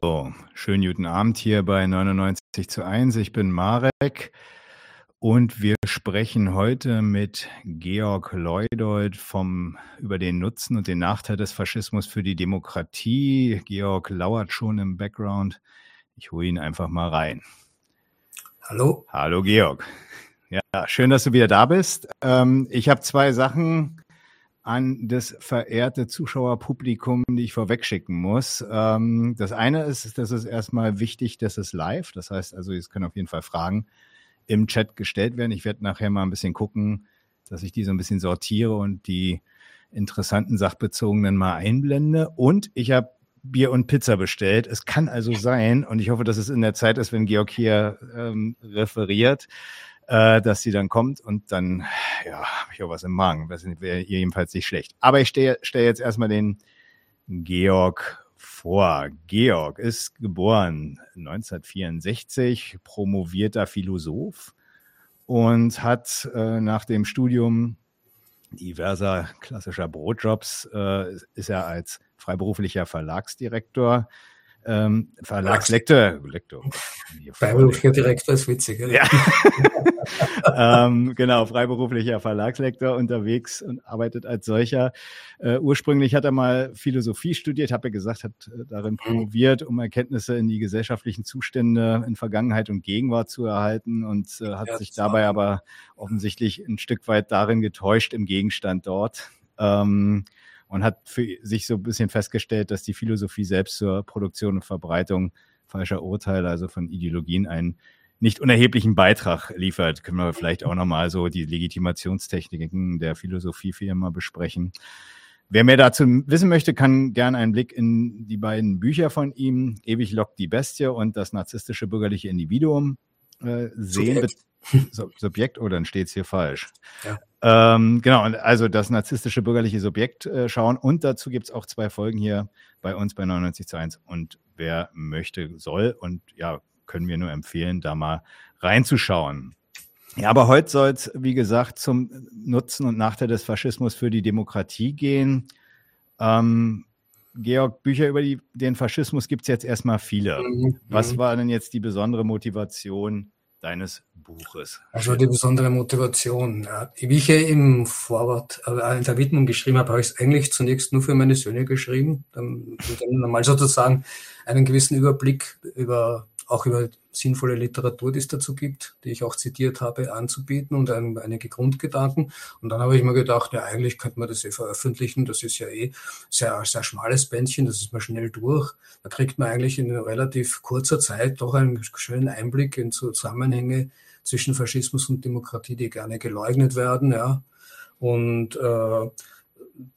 So, schönen guten Abend hier bei 99 zu 1. Ich bin Marek und wir sprechen heute mit Georg Leudold vom, über den Nutzen und den Nachteil des Faschismus für die Demokratie. Georg lauert schon im Background. Ich hole ihn einfach mal rein. Hallo. Hallo Georg. Ja, schön, dass du wieder da bist. Ähm, ich habe zwei Sachen an das verehrte Zuschauerpublikum, die ich vorwegschicken muss. Ähm, das eine ist, das ist erstmal wichtig, dass es live. Das heißt also, es können auf jeden Fall Fragen im Chat gestellt werden. Ich werde nachher mal ein bisschen gucken, dass ich die so ein bisschen sortiere und die interessanten sachbezogenen mal einblende. Und ich habe Bier und Pizza bestellt. Es kann also sein, und ich hoffe, dass es in der Zeit ist, wenn Georg hier ähm, referiert, äh, dass sie dann kommt und dann, ja, habe ich auch was im Magen. Das wäre jedenfalls nicht schlecht. Aber ich stelle stell jetzt erstmal den Georg vor. Georg ist geboren 1964, promovierter Philosoph und hat äh, nach dem Studium diverser klassischer Brotjobs äh, ist er als freiberuflicher Verlagsdirektor ähm, Verlagslektor. Lektor. Freiberuflicher Direktor ist witzig. Ja. ähm, genau, freiberuflicher Verlagslektor unterwegs und arbeitet als solcher. Äh, ursprünglich hat er mal Philosophie studiert, habe er gesagt, hat äh, darin mhm. promoviert, um Erkenntnisse in die gesellschaftlichen Zustände in Vergangenheit und Gegenwart zu erhalten und äh, hat ja, sich dabei aber offensichtlich ein Stück weit darin getäuscht im Gegenstand dort. Ähm, und hat für sich so ein bisschen festgestellt, dass die Philosophie selbst zur Produktion und Verbreitung falscher Urteile, also von Ideologien, einen nicht unerheblichen Beitrag liefert. Können wir vielleicht auch nochmal so die Legitimationstechniken der Philosophie für mal besprechen. Wer mehr dazu wissen möchte, kann gerne einen Blick in die beiden Bücher von ihm, Ewig lockt die Bestie und das narzisstische bürgerliche Individuum äh, sehen. Subjekt. Subjekt, oder oh, dann steht es hier falsch. Ja. Ähm, genau, also das narzisstische bürgerliche Subjekt äh, schauen. Und dazu gibt es auch zwei Folgen hier bei uns bei 99 zu 1. Und wer möchte, soll und ja, können wir nur empfehlen, da mal reinzuschauen. Ja, aber heute soll es, wie gesagt, zum Nutzen und Nachteil des Faschismus für die Demokratie gehen. Ähm, Georg, Bücher über die, den Faschismus gibt es jetzt erstmal viele. Mhm. Was mhm. war denn jetzt die besondere Motivation, deines Buches? Also die besondere Motivation. Ja. Wie ich ja im Vorwort, äh, in der Widmung geschrieben habe, habe ich es eigentlich zunächst nur für meine Söhne geschrieben, um dann normal sozusagen einen gewissen Überblick über auch über sinnvolle Literatur, die es dazu gibt, die ich auch zitiert habe, anzubieten und ein, einige Grundgedanken. Und dann habe ich mir gedacht, ja, eigentlich könnte man das eh veröffentlichen. Das ist ja eh sehr, sehr schmales Bändchen, das ist mal schnell durch. Da kriegt man eigentlich in relativ kurzer Zeit doch einen schönen Einblick in Zusammenhänge zwischen Faschismus und Demokratie, die gerne geleugnet werden, ja. Und äh,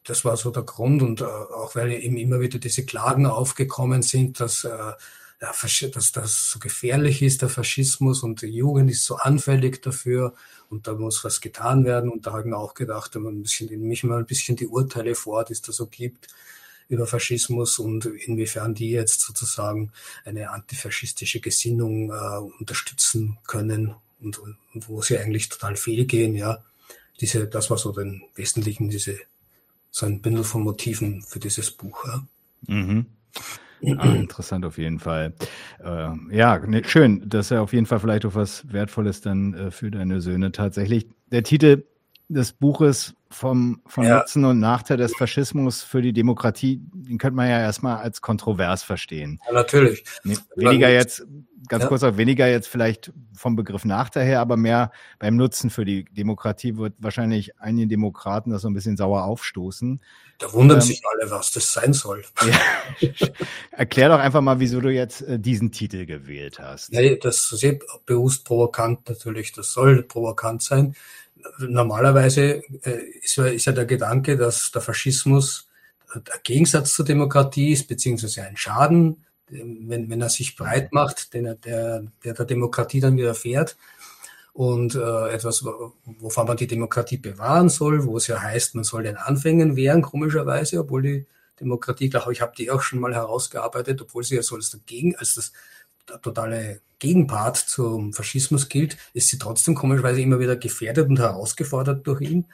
das war so der Grund und äh, auch weil eben immer wieder diese Klagen aufgekommen sind, dass äh, dass das so gefährlich ist, der Faschismus und die Jugend ist so anfällig dafür und da muss was getan werden. Und da habe ich mir auch gedacht, wenn man ein bisschen, in mich mal ein bisschen die Urteile vor, die es da so gibt über Faschismus und inwiefern die jetzt sozusagen eine antifaschistische Gesinnung äh, unterstützen können und, und, wo sie eigentlich total fehlgehen, ja. Diese, das war so den Wesentlichen diese, so ein Bündel von Motiven für dieses Buch, ja. Mhm. Ah, interessant auf jeden Fall. Äh, ja, ne, schön. Das ist ja auf jeden Fall vielleicht auch was Wertvolles dann äh, für deine Söhne tatsächlich. Der Titel des Buches vom, vom ja. Nutzen und Nachteil des Faschismus für die Demokratie, den könnte man ja erstmal als kontrovers verstehen. Ja, natürlich. Weniger jetzt, ganz ja. kurz auch weniger jetzt vielleicht vom Begriff Nachteil her, aber mehr beim Nutzen für die Demokratie wird wahrscheinlich einige Demokraten das so ein bisschen sauer aufstoßen. Da wundern ähm, sich alle, was das sein soll. Ja. Erklär doch einfach mal, wieso du jetzt äh, diesen Titel gewählt hast. Nee, das ist bewusst provokant natürlich. Das soll provokant sein normalerweise äh, ist, ist ja der Gedanke, dass der Faschismus der Gegensatz zur Demokratie ist, beziehungsweise ein Schaden, wenn, wenn er sich breit macht, den er, der, der der Demokratie dann widerfährt. Und äh, etwas, wovon man die Demokratie bewahren soll, wo es ja heißt, man soll den Anfängen wehren, komischerweise, obwohl die Demokratie, glaube ich, habe die auch schon mal herausgearbeitet, obwohl sie ja so als dagegen, als das totale Gegenpart zum Faschismus gilt, ist sie trotzdem komischerweise immer wieder gefährdet und herausgefordert durch ihn.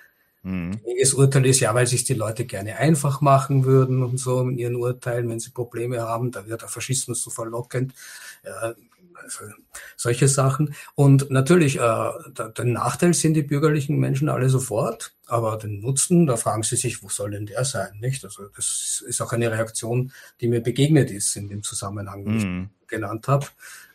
Mhm. Das Urteil ist ja, weil sich die Leute gerne einfach machen würden und so in ihren Urteilen, wenn sie Probleme haben, da wird der Faschismus so verlockend. Ja, also solche Sachen. Und natürlich, äh, den Nachteil sind die bürgerlichen Menschen alle sofort, aber den Nutzen, da fragen sie sich, wo soll denn der sein, nicht? Also das ist auch eine Reaktion, die mir begegnet ist in dem Zusammenhang, mhm. Genannt habe.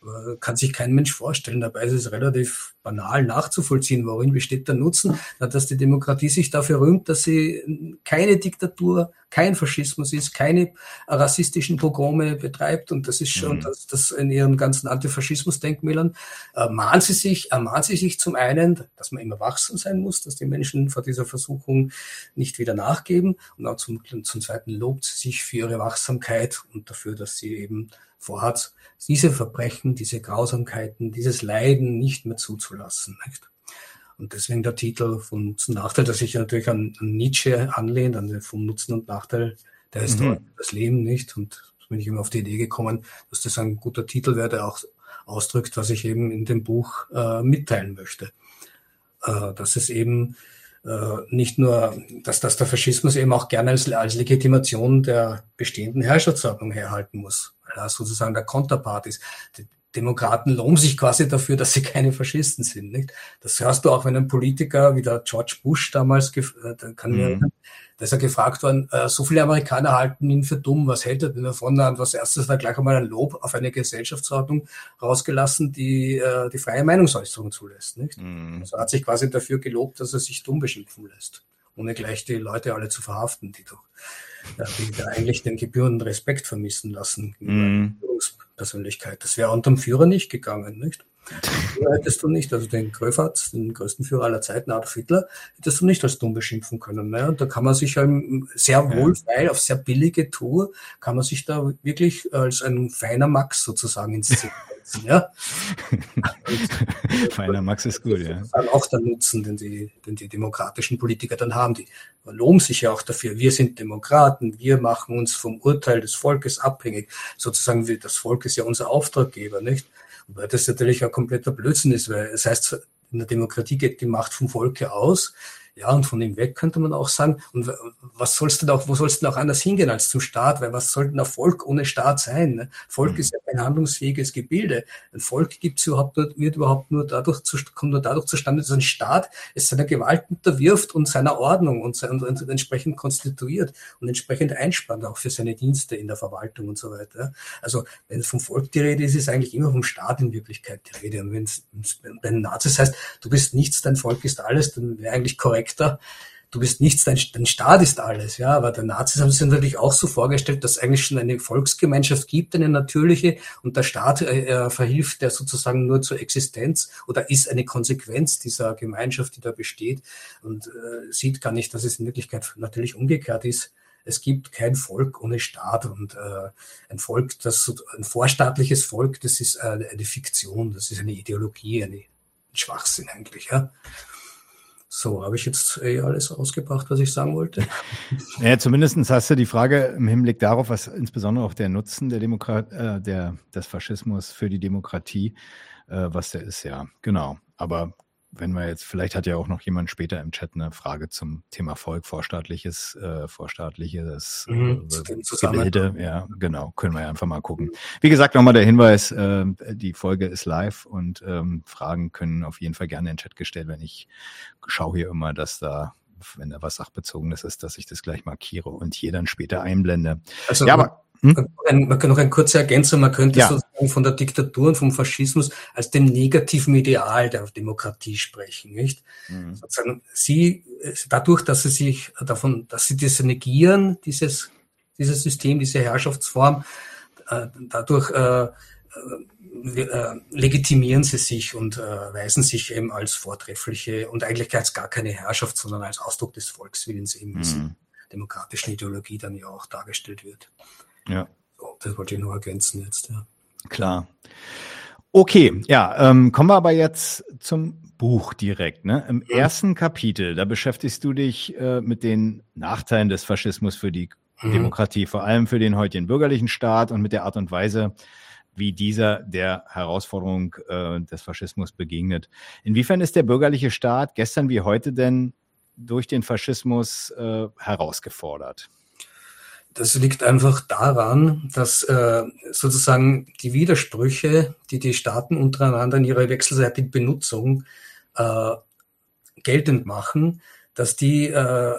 Äh, kann sich kein Mensch vorstellen. Dabei ist es relativ banal nachzuvollziehen. Worin besteht der Nutzen? dass die Demokratie sich dafür rühmt, dass sie keine Diktatur, kein Faschismus ist, keine rassistischen Pogrome betreibt. Und das ist schon mhm. das, das in ihren ganzen Antifaschismus-Denkmälern. Ermahnt sie sich, ermahnt sie sich zum einen, dass man immer wachsam sein muss, dass die Menschen vor dieser Versuchung nicht wieder nachgeben. Und auch zum, zum zweiten lobt sie sich für ihre Wachsamkeit und dafür, dass sie eben vorhat, diese Verbrechen, diese Grausamkeiten, dieses Leiden nicht mehr zuzulassen. Nicht? Und deswegen der Titel vom Nachteil, dass sich natürlich an, an, Nietzsche anlehnt, an den vom Nutzen und Nachteil der Historie, mhm. das Leben nicht. Und bin ich immer auf die Idee gekommen, dass das ein guter Titel wäre, der auch ausdrückt, was ich eben in dem Buch äh, mitteilen möchte. Äh, dass es eben nicht nur, dass, dass der Faschismus eben auch gerne als, als Legitimation der bestehenden Herrschaftsordnung herhalten muss ja, sozusagen der Konterpart ist. Die Demokraten loben sich quasi dafür, dass sie keine Faschisten sind. Nicht? Das hörst du auch, wenn ein Politiker wie der George Bush damals, äh, da kann mhm. mir, da ist er gefragt worden, äh, so viele Amerikaner halten ihn für dumm, was hält er denn davon? Und was erstes er gleich einmal ein Lob auf eine Gesellschaftsordnung rausgelassen, die äh, die freie Meinungsäußerung zulässt. Nicht? Mhm. Also hat sich quasi dafür gelobt, dass er sich dumm beschimpfen lässt, ohne gleich die Leute alle zu verhaften, die doch die da eigentlich den gebührenden Respekt vermissen lassen mm. Führungspersönlichkeit. Das wäre unterm Führer nicht gegangen, nicht? Hättest du nicht, also den Gröfatz, den größten Führer aller Zeiten, Adolf Hitler, hättest du nicht als dumm beschimpfen können. Ne? Und da kann man sich ähm, sehr wohlfeil, auf sehr billige Tour, kann man sich da wirklich als ein feiner Max sozusagen inszenieren. Ja? Feiner Max ist gut, ja. Dann auch der Nutzen, den die, den die demokratischen Politiker dann haben. Die loben sich ja auch dafür. Wir sind Demokraten, wir machen uns vom Urteil des Volkes abhängig. Sozusagen, das Volk ist ja unser Auftraggeber, nicht? Weil das natürlich ein kompletter Blödsinn ist, weil es heißt, in der Demokratie geht die Macht vom Volke aus. Ja, und von ihm weg könnte man auch sagen, und was sollst du auch, wo sollst du auch anders hingehen als zum Staat? Weil was soll denn ein Volk ohne Staat sein? Ne? Volk mhm. ist ja ein handlungsfähiges Gebilde. Ein Volk gibt's überhaupt nur, wird überhaupt nur dadurch, zu, kommt nur dadurch zustande, dass ein Staat es seiner Gewalt unterwirft und seiner Ordnung und, und, und entsprechend konstituiert und entsprechend einspannt, auch für seine Dienste in der Verwaltung und so weiter. Also, wenn vom Volk die Rede ist, ist eigentlich immer vom Staat in Wirklichkeit die Rede. Und wenn es bei den Nazis heißt, du bist nichts, dein Volk ist alles, dann wäre eigentlich korrekt korrekter. Du bist nichts, dein, dein Staat ist alles, ja. Aber der Nazis haben sich natürlich auch so vorgestellt, dass es eigentlich schon eine Volksgemeinschaft gibt, eine natürliche, und der Staat äh, verhilft der sozusagen nur zur Existenz oder ist eine Konsequenz dieser Gemeinschaft, die da besteht und äh, sieht gar nicht, dass es in Wirklichkeit natürlich umgekehrt ist es gibt kein Volk ohne Staat und äh, ein Volk, das ein vorstaatliches Volk, das ist äh, eine Fiktion, das ist eine Ideologie, eine, ein Schwachsinn eigentlich, ja. So, habe ich jetzt eh alles ausgebracht, was ich sagen wollte? Ja, zumindest hast du die Frage im Hinblick darauf, was insbesondere auch der Nutzen der Demokrat, äh, der, des Faschismus für die Demokratie, äh, was der ist, ja, genau. Aber wenn wir jetzt, vielleicht hat ja auch noch jemand später im Chat eine Frage zum Thema Volk, vorstaatliches, äh, vorstaatliches mhm, äh, Gebilde. Ja, genau, können wir ja einfach mal gucken. Wie gesagt, nochmal der Hinweis, äh, die Folge ist live und ähm, Fragen können auf jeden Fall gerne in den Chat gestellt werden. Ich schaue hier immer, dass da wenn da was Sachbezogenes ist, dass ich das gleich markiere und hier dann später einblende. Also, ja, aber hm? Ein, man kann noch eine kurze Ergänzung, man könnte ja. sozusagen von der Diktatur und vom Faschismus als dem negativen Ideal der Demokratie sprechen, nicht? Mhm. Sozusagen sie, dadurch, dass sie sich davon, dass sie das negieren, dieses, dieses System, diese Herrschaftsform, äh, dadurch äh, äh, äh, legitimieren sie sich und äh, weisen sich eben als vortreffliche und eigentlich als gar keine Herrschaft, sondern als Ausdruck des Volkswillens eben mhm. demokratischen Ideologie dann ja auch dargestellt wird. Ja. So, das wollte ich noch ergänzen jetzt, ja. Klar. Okay, ja, ähm, kommen wir aber jetzt zum Buch direkt. Ne? Im mhm. ersten Kapitel, da beschäftigst du dich äh, mit den Nachteilen des Faschismus für die mhm. Demokratie, vor allem für den heutigen bürgerlichen Staat und mit der Art und Weise, wie dieser der Herausforderung äh, des Faschismus begegnet. Inwiefern ist der bürgerliche Staat gestern wie heute denn durch den Faschismus äh, herausgefordert? Das liegt einfach daran, dass äh, sozusagen die Widersprüche, die die Staaten untereinander in ihrer wechselseitigen Benutzung äh, geltend machen, dass die, äh,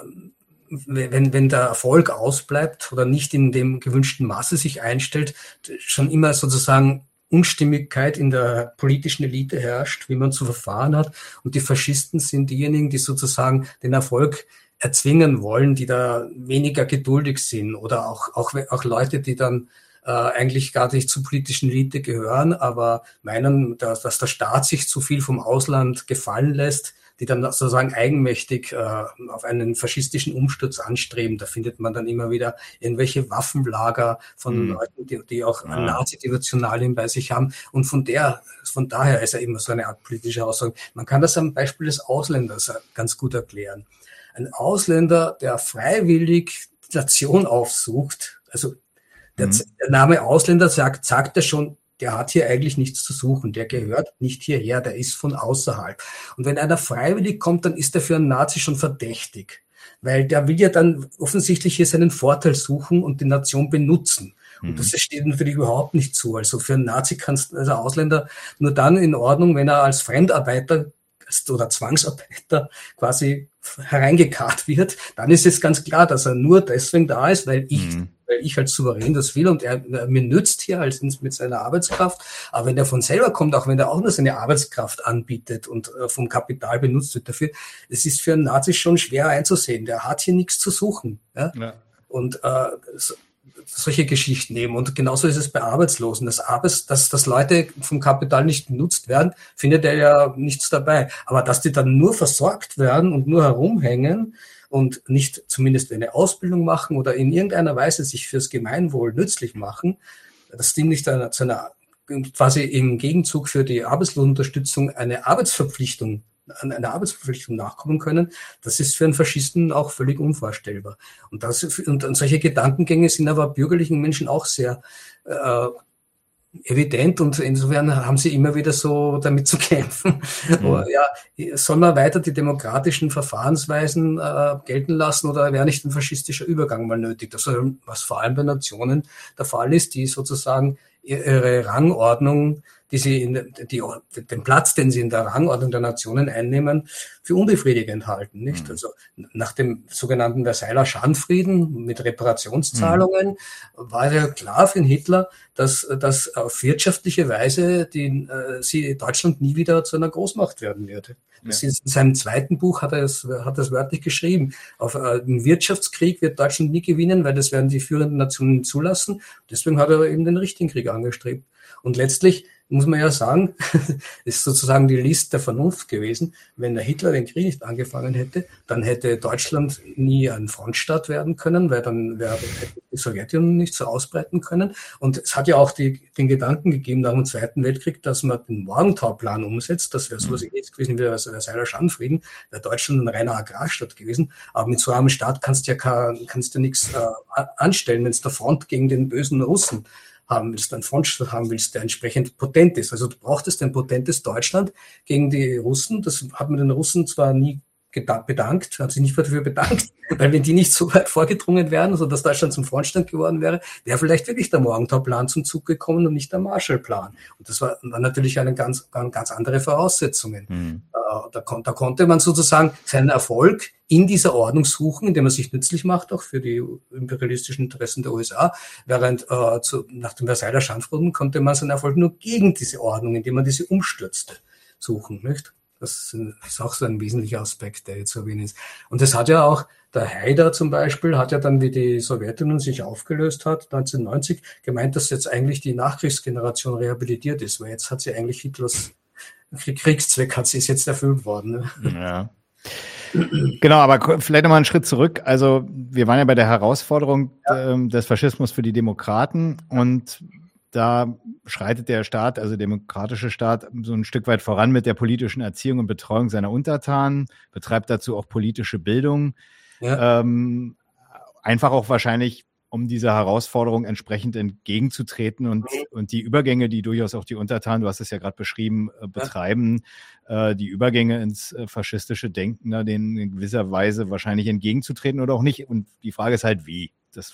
wenn, wenn der Erfolg ausbleibt oder nicht in dem gewünschten Maße sich einstellt, schon immer sozusagen Unstimmigkeit in der politischen Elite herrscht, wie man zu verfahren hat. Und die Faschisten sind diejenigen, die sozusagen den Erfolg erzwingen wollen, die da weniger geduldig sind oder auch, auch, auch Leute, die dann äh, eigentlich gar nicht zur politischen Elite gehören, aber meinen, dass, dass der Staat sich zu viel vom Ausland gefallen lässt, die dann sozusagen eigenmächtig äh, auf einen faschistischen Umsturz anstreben. Da findet man dann immer wieder irgendwelche Waffenlager von mhm. Leuten, die, die auch ja. Nazi-Devotionalien bei sich haben. Und von der, von daher ist er immer so eine Art politische Aussage. Man kann das am Beispiel des Ausländers ganz gut erklären ein Ausländer, der freiwillig die Nation aufsucht, also der, mhm. der Name Ausländer sagt, sagt er schon, der hat hier eigentlich nichts zu suchen, der gehört nicht hierher, der ist von außerhalb. Und wenn einer freiwillig kommt, dann ist er für einen Nazi schon verdächtig, weil der will ja dann offensichtlich hier seinen Vorteil suchen und die Nation benutzen. Und mhm. das steht natürlich überhaupt nicht zu. Also für einen Nazi kannst also Ausländer nur dann in Ordnung, wenn er als Fremdarbeiter oder Zwangsarbeiter quasi hereingekarrt wird, dann ist es ganz klar, dass er nur deswegen da ist, weil ich, mhm. weil ich als Souverän das will und er, er mir nützt hier als mit seiner Arbeitskraft. Aber wenn der von selber kommt, auch wenn er auch nur seine Arbeitskraft anbietet und äh, vom Kapital benutzt wird dafür, es ist für einen Nazi schon schwer einzusehen. Der hat hier nichts zu suchen. Ja? ja. Und äh, solche Geschichten nehmen. Und genauso ist es bei Arbeitslosen. Dass, Arbeits, dass, dass Leute vom Kapital nicht genutzt werden, findet er ja nichts dabei. Aber dass die dann nur versorgt werden und nur herumhängen und nicht zumindest eine Ausbildung machen oder in irgendeiner Weise sich fürs Gemeinwohl nützlich machen, dass die nicht zu einer quasi im Gegenzug für die Arbeitslosenunterstützung eine Arbeitsverpflichtung einer Arbeitsverpflichtung nachkommen können, das ist für einen Faschisten auch völlig unvorstellbar. Und, das, und, und solche Gedankengänge sind aber bürgerlichen Menschen auch sehr äh, evident und insofern haben sie immer wieder so damit zu kämpfen. Mhm. ja, soll man weiter die demokratischen Verfahrensweisen äh, gelten lassen oder wäre nicht ein faschistischer Übergang mal nötig? Das, was vor allem bei Nationen der Fall ist, die sozusagen ihre Rangordnung die sie in die, den Platz, den sie in der Rangordnung der Nationen einnehmen, für unbefriedigend halten. Nicht? Mhm. Also nach dem sogenannten Versailler Schandfrieden mit Reparationszahlungen mhm. war ja klar für Hitler, dass, dass auf wirtschaftliche Weise die, äh, sie Deutschland nie wieder zu einer Großmacht werden würde. Ja. in seinem zweiten Buch hat er es, hat er es wörtlich geschrieben. Auf äh, einen Wirtschaftskrieg wird Deutschland nie gewinnen, weil das werden die führenden Nationen zulassen. Deswegen hat er eben den richtigen Krieg angestrebt. Und letztlich muss man ja sagen, ist sozusagen die List der Vernunft gewesen. Wenn der Hitler den Krieg nicht angefangen hätte, dann hätte Deutschland nie ein Frontstaat werden können, weil dann wäre die Sowjetunion nicht so ausbreiten können. Und es hat ja auch die, den Gedanken gegeben nach dem Zweiten Weltkrieg, dass man den Morgentauplan umsetzt. Das wäre sowas ähnliches gewesen wie der Versailler Schandfrieden, wäre Deutschland ein reiner Agrarstaat gewesen. Aber mit so einem Staat kannst du ja, kannst du nichts äh, anstellen, wenn es der Front gegen den bösen Russen haben willst, einen Frontstaat haben willst, der entsprechend potent ist. Also du brauchtest ein potentes Deutschland gegen die Russen. Das hat man den Russen zwar nie bedankt, hat sich nicht dafür bedankt, weil wenn die nicht so weit vorgedrungen wären, so dass Deutschland zum Frontstand geworden wäre, wäre vielleicht wirklich der Morgenthau-Plan zum Zug gekommen und nicht der Marshall-Plan. Und das war dann natürlich eine ganz, ganz andere Voraussetzungen. Mhm. Da, da, konnte man sozusagen seinen Erfolg in dieser Ordnung suchen, indem man sich nützlich macht, auch für die imperialistischen Interessen der USA, während äh, zu, nach dem Versailler Schandfrieden konnte man seinen Erfolg nur gegen diese Ordnung, indem man diese umstürzte, suchen. Nicht? Das ist auch so ein wesentlicher Aspekt, der jetzt erwähnt ist. Und das hat ja auch, der Haider zum Beispiel, hat ja dann, wie die Sowjetunion sich aufgelöst hat, 1990, gemeint, dass jetzt eigentlich die Nachkriegsgeneration rehabilitiert ist, weil jetzt hat sie eigentlich Hitlers Kriegszweck hat sie ist jetzt erfüllt worden. Ne? Ja. Genau, aber vielleicht nochmal einen Schritt zurück. Also wir waren ja bei der Herausforderung ja. ähm, des Faschismus für die Demokraten und da schreitet der Staat, also der demokratische Staat, so ein Stück weit voran mit der politischen Erziehung und Betreuung seiner Untertanen, betreibt dazu auch politische Bildung. Ja. Ähm, einfach auch wahrscheinlich um dieser Herausforderung entsprechend entgegenzutreten und, mhm. und die Übergänge, die durchaus auch die Untertanen, du hast es ja gerade beschrieben, äh, betreiben, äh, die Übergänge ins äh, faschistische Denken, da denen in gewisser Weise wahrscheinlich entgegenzutreten oder auch nicht. Und die Frage ist halt, wie. Das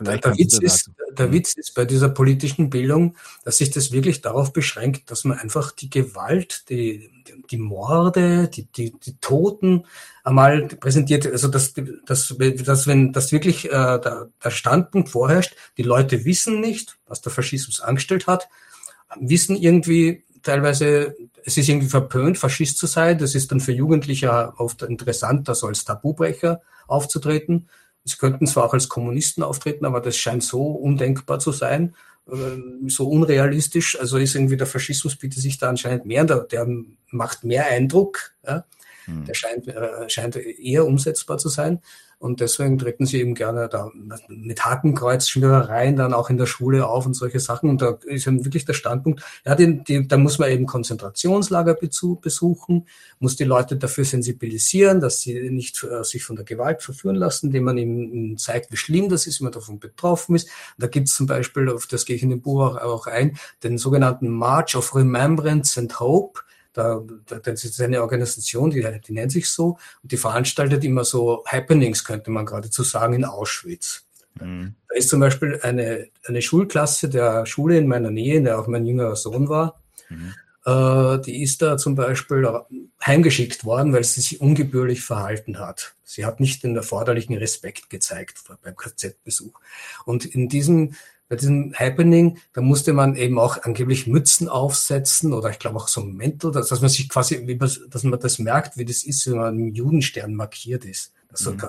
vielleicht der, Witz ist, der. Witz ist bei dieser politischen Bildung, dass sich das wirklich darauf beschränkt, dass man einfach die Gewalt, die, die Morde, die, die, die Toten einmal präsentiert, also dass, dass, dass wenn das wirklich äh, der, der Standpunkt vorherrscht, die Leute wissen nicht, was der Faschismus angestellt hat, wissen irgendwie teilweise, es ist irgendwie verpönt, Faschist zu sein, das ist dann für Jugendliche oft interessant, da so als Tabubrecher aufzutreten. Sie könnten zwar auch als Kommunisten auftreten, aber das scheint so undenkbar zu sein, äh, so unrealistisch. Also ist irgendwie der Faschismus bietet sich da anscheinend mehr, der, der macht mehr Eindruck. Ja? Hm. Der scheint, äh, scheint eher umsetzbar zu sein. Und deswegen treten sie eben gerne da mit Hakenkreuzschnürereien dann auch in der Schule auf und solche Sachen. Und da ist dann wirklich der Standpunkt, ja, den, die, da muss man eben Konzentrationslager besuchen, muss die Leute dafür sensibilisieren, dass sie nicht äh, sich von der Gewalt verführen lassen, indem man ihnen zeigt, wie schlimm das ist, wie man davon betroffen ist. Und da gibt es zum Beispiel, auf das gehe ich in dem Buch auch, auch ein, den sogenannten March of Remembrance and Hope da, das ist eine Organisation, die, die nennt sich so, und die veranstaltet immer so Happenings, könnte man geradezu sagen, in Auschwitz. Mhm. Da ist zum Beispiel eine, eine Schulklasse der Schule in meiner Nähe, in der auch mein jüngerer Sohn war, mhm. äh, die ist da zum Beispiel heimgeschickt worden, weil sie sich ungebührlich verhalten hat. Sie hat nicht den erforderlichen Respekt gezeigt beim KZ-Besuch. Und in diesem bei diesem Happening, da musste man eben auch angeblich Mützen aufsetzen oder ich glaube auch so ein Mäntel, dass, dass man sich quasi, wie dass man das merkt, wie das ist, wenn man im Judenstern markiert ist. Das mhm.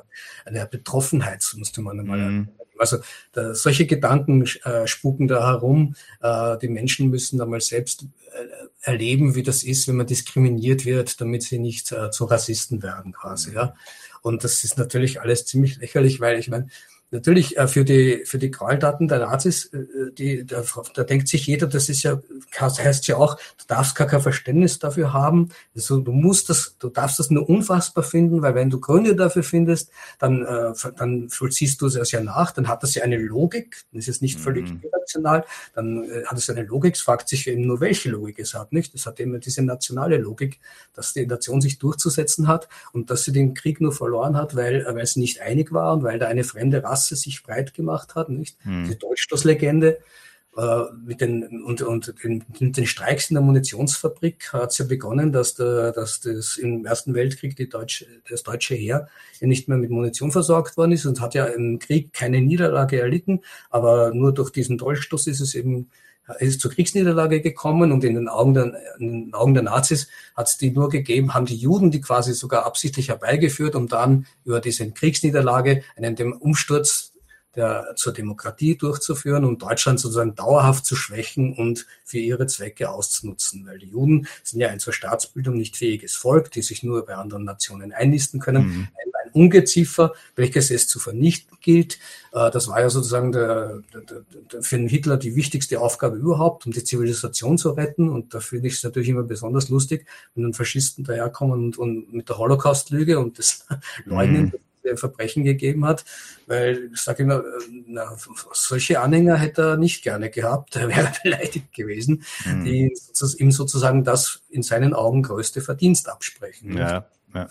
eine Betroffenheit musste man einmal. Mhm. Also da, solche Gedanken äh, spuken da herum. Äh, die Menschen müssen da mal selbst äh, erleben, wie das ist, wenn man diskriminiert wird, damit sie nicht äh, zu Rassisten werden quasi. Mhm. Ja. Und das ist natürlich alles ziemlich lächerlich, weil ich meine, Natürlich äh, für die für die Gräueltaten der Nazis, äh, die, da, da denkt sich jeder, das ist ja heißt ja auch, du darfst gar kein Verständnis dafür haben. Also du musst das, du darfst das nur unfassbar finden, weil wenn du Gründe dafür findest, dann äh, dann vollziehst du es ja nach, dann hat das ja eine Logik, das ist nicht völlig mhm. irrational, dann äh, hat es eine Logik, es fragt sich eben nur, welche Logik es hat, nicht? Es hat immer diese nationale Logik, dass die Nation sich durchzusetzen hat und dass sie den Krieg nur verloren hat, weil, weil sie nicht einig war und weil da eine fremde Rasse Rasse sich breit gemacht hat, nicht? Hm. Die Deutschstoßlegende. Äh, mit den, und, und den, mit den Streiks in der Munitionsfabrik hat es ja begonnen, dass, der, dass das im Ersten Weltkrieg die deutsche, das deutsche Heer ja nicht mehr mit Munition versorgt worden ist und hat ja im Krieg keine Niederlage erlitten, aber nur durch diesen Dolchstoß ist es eben es ist zur Kriegsniederlage gekommen und in den Augen der, den Augen der Nazis hat es die nur gegeben, haben die Juden die quasi sogar absichtlich herbeigeführt, um dann über diese Kriegsniederlage einen dem Umsturz der, zur Demokratie durchzuführen und Deutschland sozusagen dauerhaft zu schwächen und für ihre Zwecke auszunutzen. Weil die Juden sind ja ein zur Staatsbildung nicht fähiges Volk, die sich nur bei anderen Nationen einnisten können. Mhm. Ungeziefer, welches es zu vernichten gilt. Äh, das war ja sozusagen der, der, für den Hitler die wichtigste Aufgabe überhaupt, um die Zivilisation zu retten. Und da finde ich es natürlich immer besonders lustig, wenn dann Faschisten daherkommen und, und mit der Holocaust-Lüge und das Leugnen mhm Verbrechen gegeben hat, weil ich sage immer, na, solche Anhänger hätte er nicht gerne gehabt, er wäre beleidigt gewesen, mhm. die ihm sozusagen das in seinen Augen größte Verdienst absprechen. Ja, ja.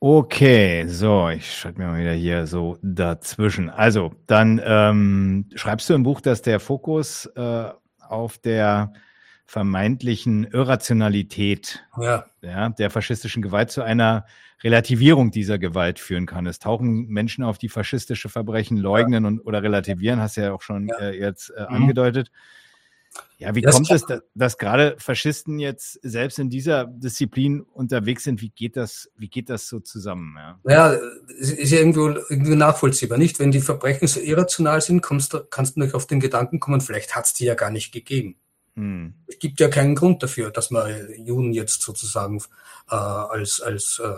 Okay, so, ich schalte mir mal wieder hier so dazwischen. Also, dann ähm, schreibst du im Buch, dass der Fokus äh, auf der vermeintlichen Irrationalität ja. Ja, der faschistischen Gewalt zu einer Relativierung dieser Gewalt führen kann. Es tauchen Menschen auf, die faschistische Verbrechen leugnen und, oder relativieren, hast du ja auch schon ja. Äh, jetzt äh, mhm. angedeutet. Ja, wie das kommt es, dass, dass, gerade Faschisten jetzt selbst in dieser Disziplin unterwegs sind? Wie geht das, wie geht das so zusammen? Ja, ja ist ja irgendwo, irgendwie nachvollziehbar, nicht? Wenn die Verbrechen so irrational sind, kommst du, kannst du nicht auf den Gedanken kommen, vielleicht hat es die ja gar nicht gegeben. Hm. Es gibt ja keinen Grund dafür, dass man Juden jetzt sozusagen äh, als, als äh,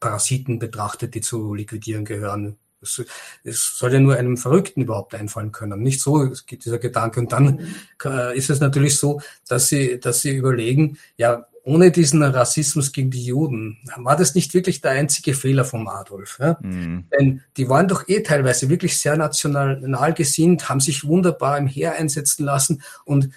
Parasiten betrachtet, die zu liquidieren gehören. Es, es soll ja nur einem Verrückten überhaupt einfallen können. Nicht so geht dieser Gedanke. Und dann äh, ist es natürlich so, dass sie, dass sie überlegen, ja, ohne diesen Rassismus gegen die Juden, war das nicht wirklich der einzige Fehler von Adolf. Ja? Mhm. Denn die waren doch eh teilweise wirklich sehr national gesinnt, haben sich wunderbar im Heer einsetzen lassen und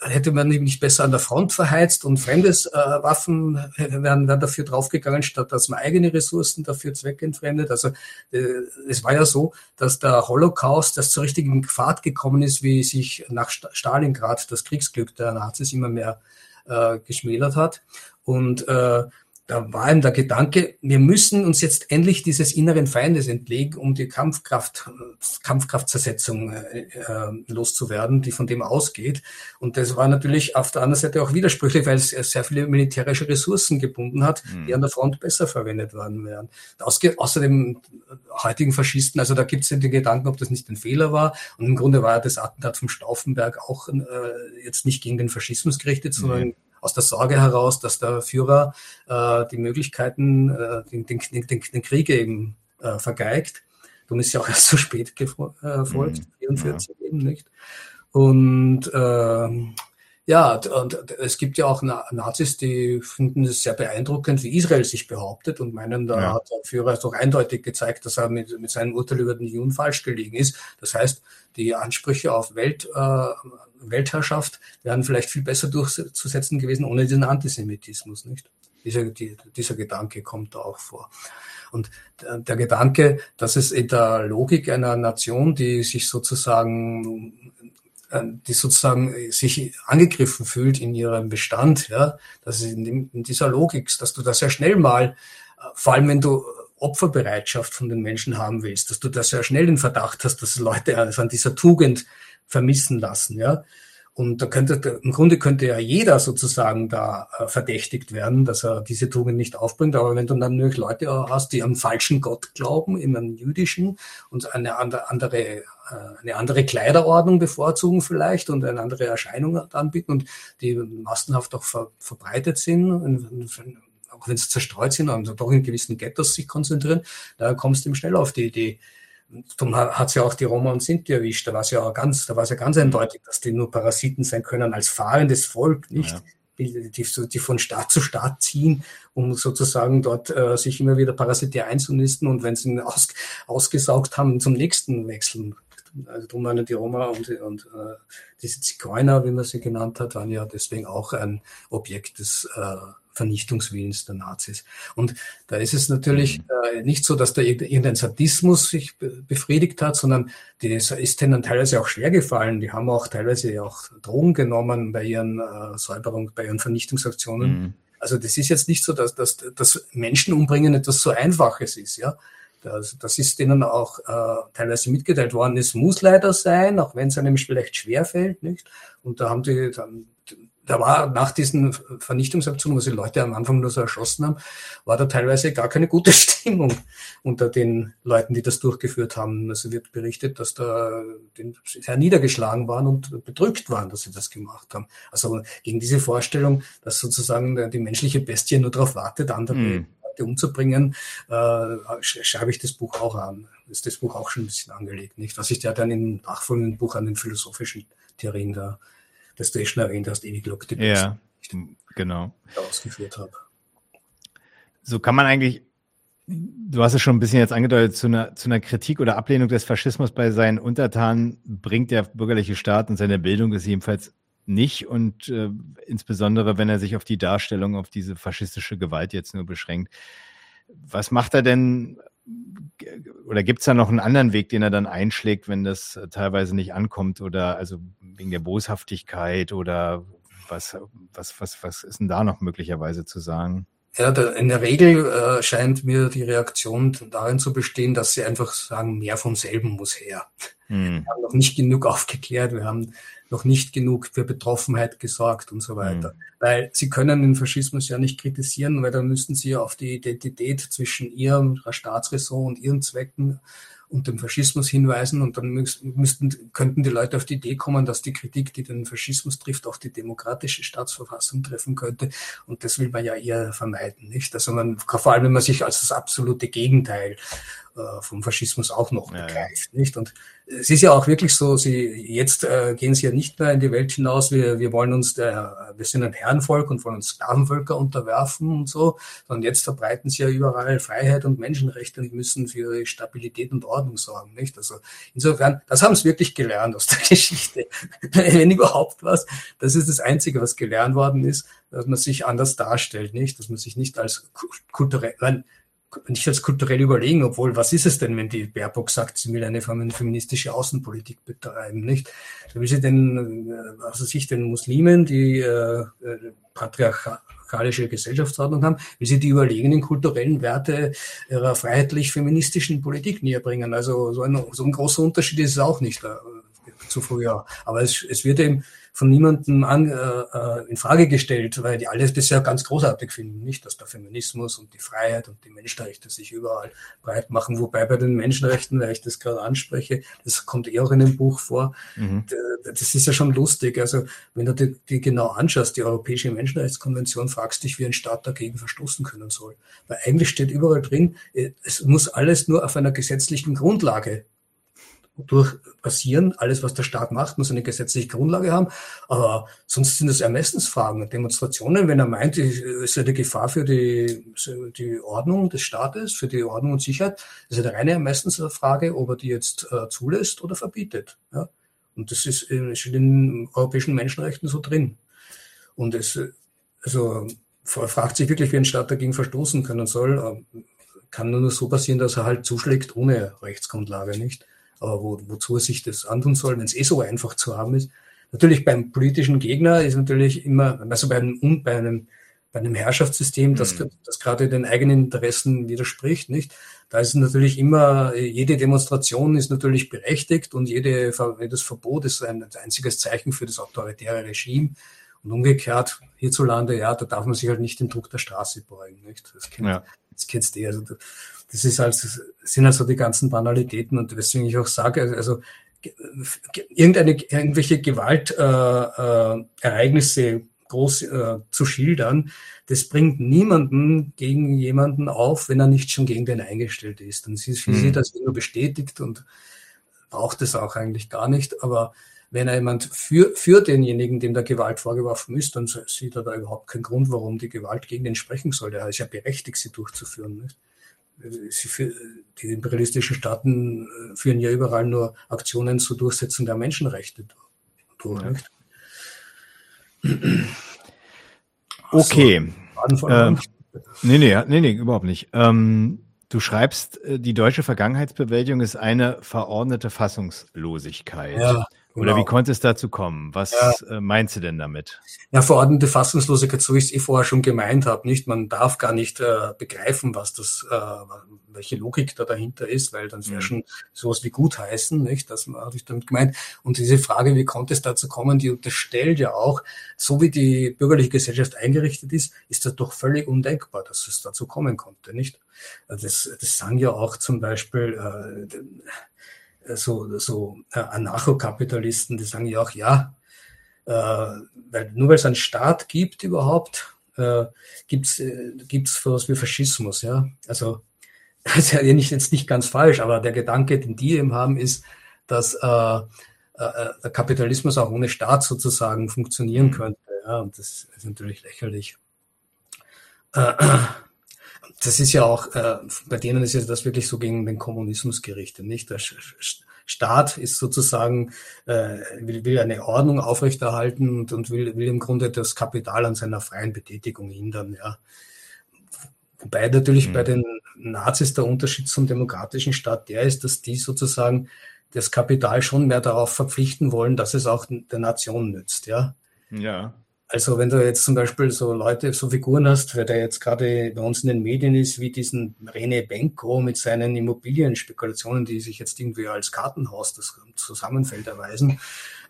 hätte man nicht besser an der Front verheizt und fremdes äh, Waffen wären, wären dafür draufgegangen, statt dass man eigene Ressourcen dafür zweckentfremdet. Also äh, es war ja so, dass der Holocaust das zur richtigen Pfad gekommen ist, wie sich nach Stalingrad das Kriegsglück der Nazis immer mehr äh, geschmälert hat. Und äh, da war ihm der Gedanke, wir müssen uns jetzt endlich dieses inneren Feindes entlegen, um die Kampfkraft, Kampfkraftzersetzung äh, äh, loszuwerden, die von dem ausgeht. Und das war natürlich auf der anderen Seite auch widersprüchlich, weil es sehr viele militärische Ressourcen gebunden hat, mhm. die an der Front besser verwendet worden wären. Ausge außer dem heutigen Faschisten, also da gibt es ja den Gedanken, ob das nicht ein Fehler war. Und im Grunde war ja das Attentat vom Stauffenberg auch äh, jetzt nicht gegen den Faschismus gerichtet, sondern mhm aus der Sorge heraus, dass der Führer äh, die Möglichkeiten, äh, den, den, den, den Krieg eben äh, vergeigt. Darum ist ja auch erst so spät erfolgt, äh, 44 mhm. ja. eben nicht. Und äh, ja, und es gibt ja auch Nazis, die finden es sehr beeindruckend, wie Israel sich behauptet und meinen, da ja. hat der Führer doch eindeutig gezeigt, dass er mit, mit seinem Urteil über den Juden falsch gelegen ist. Das heißt, die Ansprüche auf Welt, äh, Weltherrschaft wären vielleicht viel besser durchzusetzen gewesen ohne diesen Antisemitismus, nicht? Dieser, die, dieser Gedanke kommt da auch vor. Und der Gedanke, dass es in der Logik einer Nation, die sich sozusagen die sozusagen sich angegriffen fühlt in ihrem Bestand, ja, dass in, in dieser Logik, dass du das sehr schnell mal, äh, vor allem wenn du Opferbereitschaft von den Menschen haben willst, dass du da sehr schnell den Verdacht hast, dass Leute an dieser Tugend vermissen lassen, ja. Und da könnte, im Grunde könnte ja jeder sozusagen da äh, verdächtigt werden, dass er diese Tugend nicht aufbringt. Aber wenn du dann natürlich Leute hast, die am falschen Gott glauben, in einem jüdischen und eine andere, äh, eine andere Kleiderordnung bevorzugen vielleicht und eine andere Erscheinung anbieten und die massenhaft auch ver, verbreitet sind, auch wenn sie zerstreut sind und doch in gewissen Ghettos sich konzentrieren, da kommst du eben schnell auf die Idee, Darum hat es ja auch die Roma und Sinti erwischt. Da war es ja ganz, da war es ja ganz eindeutig, dass die nur Parasiten sein können als fahrendes Volk, nicht? Ja. Die, die, die, von Staat zu Staat ziehen, um sozusagen dort äh, sich immer wieder parasitär einzunisten und wenn sie ihn aus, ausgesaugt haben, zum nächsten wechseln. Also darum waren die Roma und, und äh, diese Zigeuner, wie man sie genannt hat, waren ja deswegen auch ein Objekt des äh, Vernichtungswillens der Nazis. Und da ist es natürlich mhm. äh, nicht so, dass da irgendein Sadismus sich befriedigt hat, sondern das ist denen teilweise auch schwer gefallen. Die haben auch teilweise auch Drogen genommen bei ihren äh, Säuberung, bei ihren Vernichtungsaktionen. Mhm. Also das ist jetzt nicht so, dass, dass, dass Menschen umbringen etwas so Einfaches ist, ja. Das, das ist denen auch äh, teilweise mitgeteilt worden. Es muss leider sein, auch wenn es einem vielleicht schwer fällt, nicht? Und da haben die dann da war nach diesen Vernichtungsaktionen, wo sie Leute am Anfang nur so erschossen haben, war da teilweise gar keine gute Stimmung unter den Leuten, die das durchgeführt haben. Also wird berichtet, dass da sehr niedergeschlagen waren und bedrückt waren, dass sie das gemacht haben. Also gegen diese Vorstellung, dass sozusagen die menschliche Bestie nur darauf wartet, andere mhm. Leute umzubringen, äh, schreibe ich das Buch auch an. Ist das Buch auch schon ein bisschen angelegt, nicht? Was ich ja dann im nachfolgenden Buch an den philosophischen Theorien da das du eh schon erwähnt hast, ewig Lock Ja, genau. Ausgeführt habe. So kann man eigentlich, du hast es schon ein bisschen jetzt angedeutet, zu einer, zu einer Kritik oder Ablehnung des Faschismus bei seinen Untertanen bringt der bürgerliche Staat und seine Bildung es jedenfalls nicht und äh, insbesondere, wenn er sich auf die Darstellung, auf diese faschistische Gewalt jetzt nur beschränkt. Was macht er denn oder gibt es da noch einen anderen Weg, den er dann einschlägt, wenn das teilweise nicht ankommt oder also wegen der Boshaftigkeit oder was, was, was, was ist denn da noch möglicherweise zu sagen? Ja, in der Regel äh, scheint mir die Reaktion darin zu bestehen, dass sie einfach sagen, mehr vom selben muss her. Hm. Wir haben noch nicht genug aufgeklärt, wir haben noch nicht genug für Betroffenheit gesorgt und so weiter. Mhm. Weil sie können den Faschismus ja nicht kritisieren, weil dann müssten sie ja auf die Identität zwischen ihrem Staatsräson und ihren Zwecken und dem Faschismus hinweisen und dann müssten, könnten die Leute auf die Idee kommen, dass die Kritik, die den Faschismus trifft, auch die demokratische Staatsverfassung treffen könnte und das will man ja eher vermeiden, nicht? Also man, vor allem wenn man sich als das absolute Gegenteil äh, vom Faschismus auch noch ja, begreift, ja. nicht? Und es ist ja auch wirklich so, sie, jetzt äh, gehen sie ja nicht mehr in die Welt hinaus, wir, wir wollen uns, der, wir sind ein Herrenvolk und wollen uns Sklavenvölker unterwerfen und so, sondern jetzt verbreiten sie ja überall Freiheit und Menschenrechte und müssen für Stabilität und Ordnung sorgen, nicht? Also insofern, das haben sie wirklich gelernt aus der Geschichte, wenn überhaupt was. Das ist das Einzige, was gelernt worden ist, dass man sich anders darstellt, nicht? Dass man sich nicht als kulturell, nicht als kulturell überlegen, obwohl, was ist es denn, wenn die Baerbock sagt, sie will eine feministische Außenpolitik betreiben, nicht? Da will sie den, äh, also sich den Muslimen, die äh, äh, patriarchalische Gesellschaftsordnung haben, will sie die überlegenen kulturellen Werte ihrer freiheitlich-feministischen Politik näher bringen. Also so ein, so ein großer Unterschied ist es auch nicht äh, zu früher. Aber es, es wird eben von niemandem an, äh, äh, in Frage gestellt, weil die alles bisher ganz großartig finden, nicht, dass der Feminismus und die Freiheit und die Menschenrechte sich überall breit machen. Wobei bei den Menschenrechten, weil ich das gerade anspreche, das kommt eher auch in dem Buch vor, mhm. das ist ja schon lustig. Also wenn du die, die genau anschaust, die Europäische Menschenrechtskonvention, fragst dich, wie ein Staat dagegen verstoßen können soll. Weil eigentlich steht überall drin, äh, es muss alles nur auf einer gesetzlichen Grundlage durch passieren. Alles, was der Staat macht, muss eine gesetzliche Grundlage haben. Aber sonst sind es Ermessensfragen, Demonstrationen, wenn er meint, es ist eine Gefahr für die, die Ordnung des Staates, für die Ordnung und Sicherheit, das ist eine reine Ermessensfrage, ob er die jetzt äh, zulässt oder verbietet. Ja? Und das ist in, den europäischen Menschenrechten so drin. Und es, also, fragt sich wirklich, wie ein Staat dagegen verstoßen können soll. Kann nur so passieren, dass er halt zuschlägt ohne Rechtsgrundlage, nicht? Aber wo, wozu er sich das antun soll, wenn es eh so einfach zu haben ist. Natürlich beim politischen Gegner ist natürlich immer, also bei einem, bei einem, bei einem Herrschaftssystem, das, mhm. das gerade den eigenen Interessen widerspricht, nicht? Da ist natürlich immer, jede Demonstration ist natürlich berechtigt und jede, jedes Verbot ist ein einziges Zeichen für das autoritäre Regime. Und umgekehrt, hierzulande, ja, da darf man sich halt nicht den Druck der Straße beugen, nicht? Das, kennt, ja. das kennst du eh. Also, das ist das sind also die ganzen Banalitäten und deswegen ich auch sage, also irgendeine, irgendwelche Gewaltereignisse äh, äh, groß äh, zu schildern, das bringt niemanden gegen jemanden auf, wenn er nicht schon gegen den eingestellt ist. Dann sieht mhm. sie das nur bestätigt und braucht es auch eigentlich gar nicht. Aber wenn er jemand für, für denjenigen, dem der Gewalt vorgeworfen ist, dann sieht er da überhaupt keinen Grund, warum die Gewalt gegen den sprechen soll. Er ist ja berechtigt, sie durchzuführen. Nicht? Für, die imperialistischen Staaten äh, führen ja überall nur Aktionen zur Durchsetzung der Menschenrechte durch. Ja. Okay. Also, ähm, nee, nee, nee, nee, überhaupt nicht. Ähm, du schreibst, äh, die deutsche Vergangenheitsbewältigung ist eine verordnete Fassungslosigkeit. Ja. Oder genau. wie konnte es dazu kommen? Was ja. Äh, meinst du denn damit? Ja, verordnete Fassungslosigkeit, so wie ich es eh vorher schon gemeint habe, nicht? Man darf gar nicht äh, begreifen, was das, äh, welche Logik da dahinter ist, weil dann wäre mhm. schon sowas wie gutheißen, nicht? Das habe ich damit gemeint. Und diese Frage, wie konnte es dazu kommen, die unterstellt ja auch, so wie die bürgerliche Gesellschaft eingerichtet ist, ist das doch völlig undenkbar, dass es dazu kommen konnte, nicht? Das, das sagen ja auch zum Beispiel äh, so, so äh, Anarchokapitalisten, die sagen ja auch, ja, äh, weil, nur weil es einen Staat gibt überhaupt, äh, gibt's äh, gibt's sowas wie Faschismus, ja. Also das ist ja nicht, jetzt nicht ganz falsch, aber der Gedanke, den die eben haben, ist, dass äh, äh, der Kapitalismus auch ohne Staat sozusagen funktionieren mhm. könnte. Ja, und das ist natürlich lächerlich. Das ist ja auch, äh, bei denen ist ja das wirklich so gegen den Kommunismus gerichtet, nicht? Der Staat ist sozusagen, äh, will, will eine Ordnung aufrechterhalten und, und will, will im Grunde das Kapital an seiner freien Betätigung hindern, ja. Wobei natürlich mhm. bei den Nazis der Unterschied zum demokratischen Staat der ist, dass die sozusagen das Kapital schon mehr darauf verpflichten wollen, dass es auch der Nation nützt, ja. Ja. Also wenn du jetzt zum Beispiel so Leute, so Figuren hast, wer der jetzt gerade bei uns in den Medien ist, wie diesen René Benko mit seinen Immobilienspekulationen, die sich jetzt irgendwie als Kartenhaus das Zusammenfeld erweisen.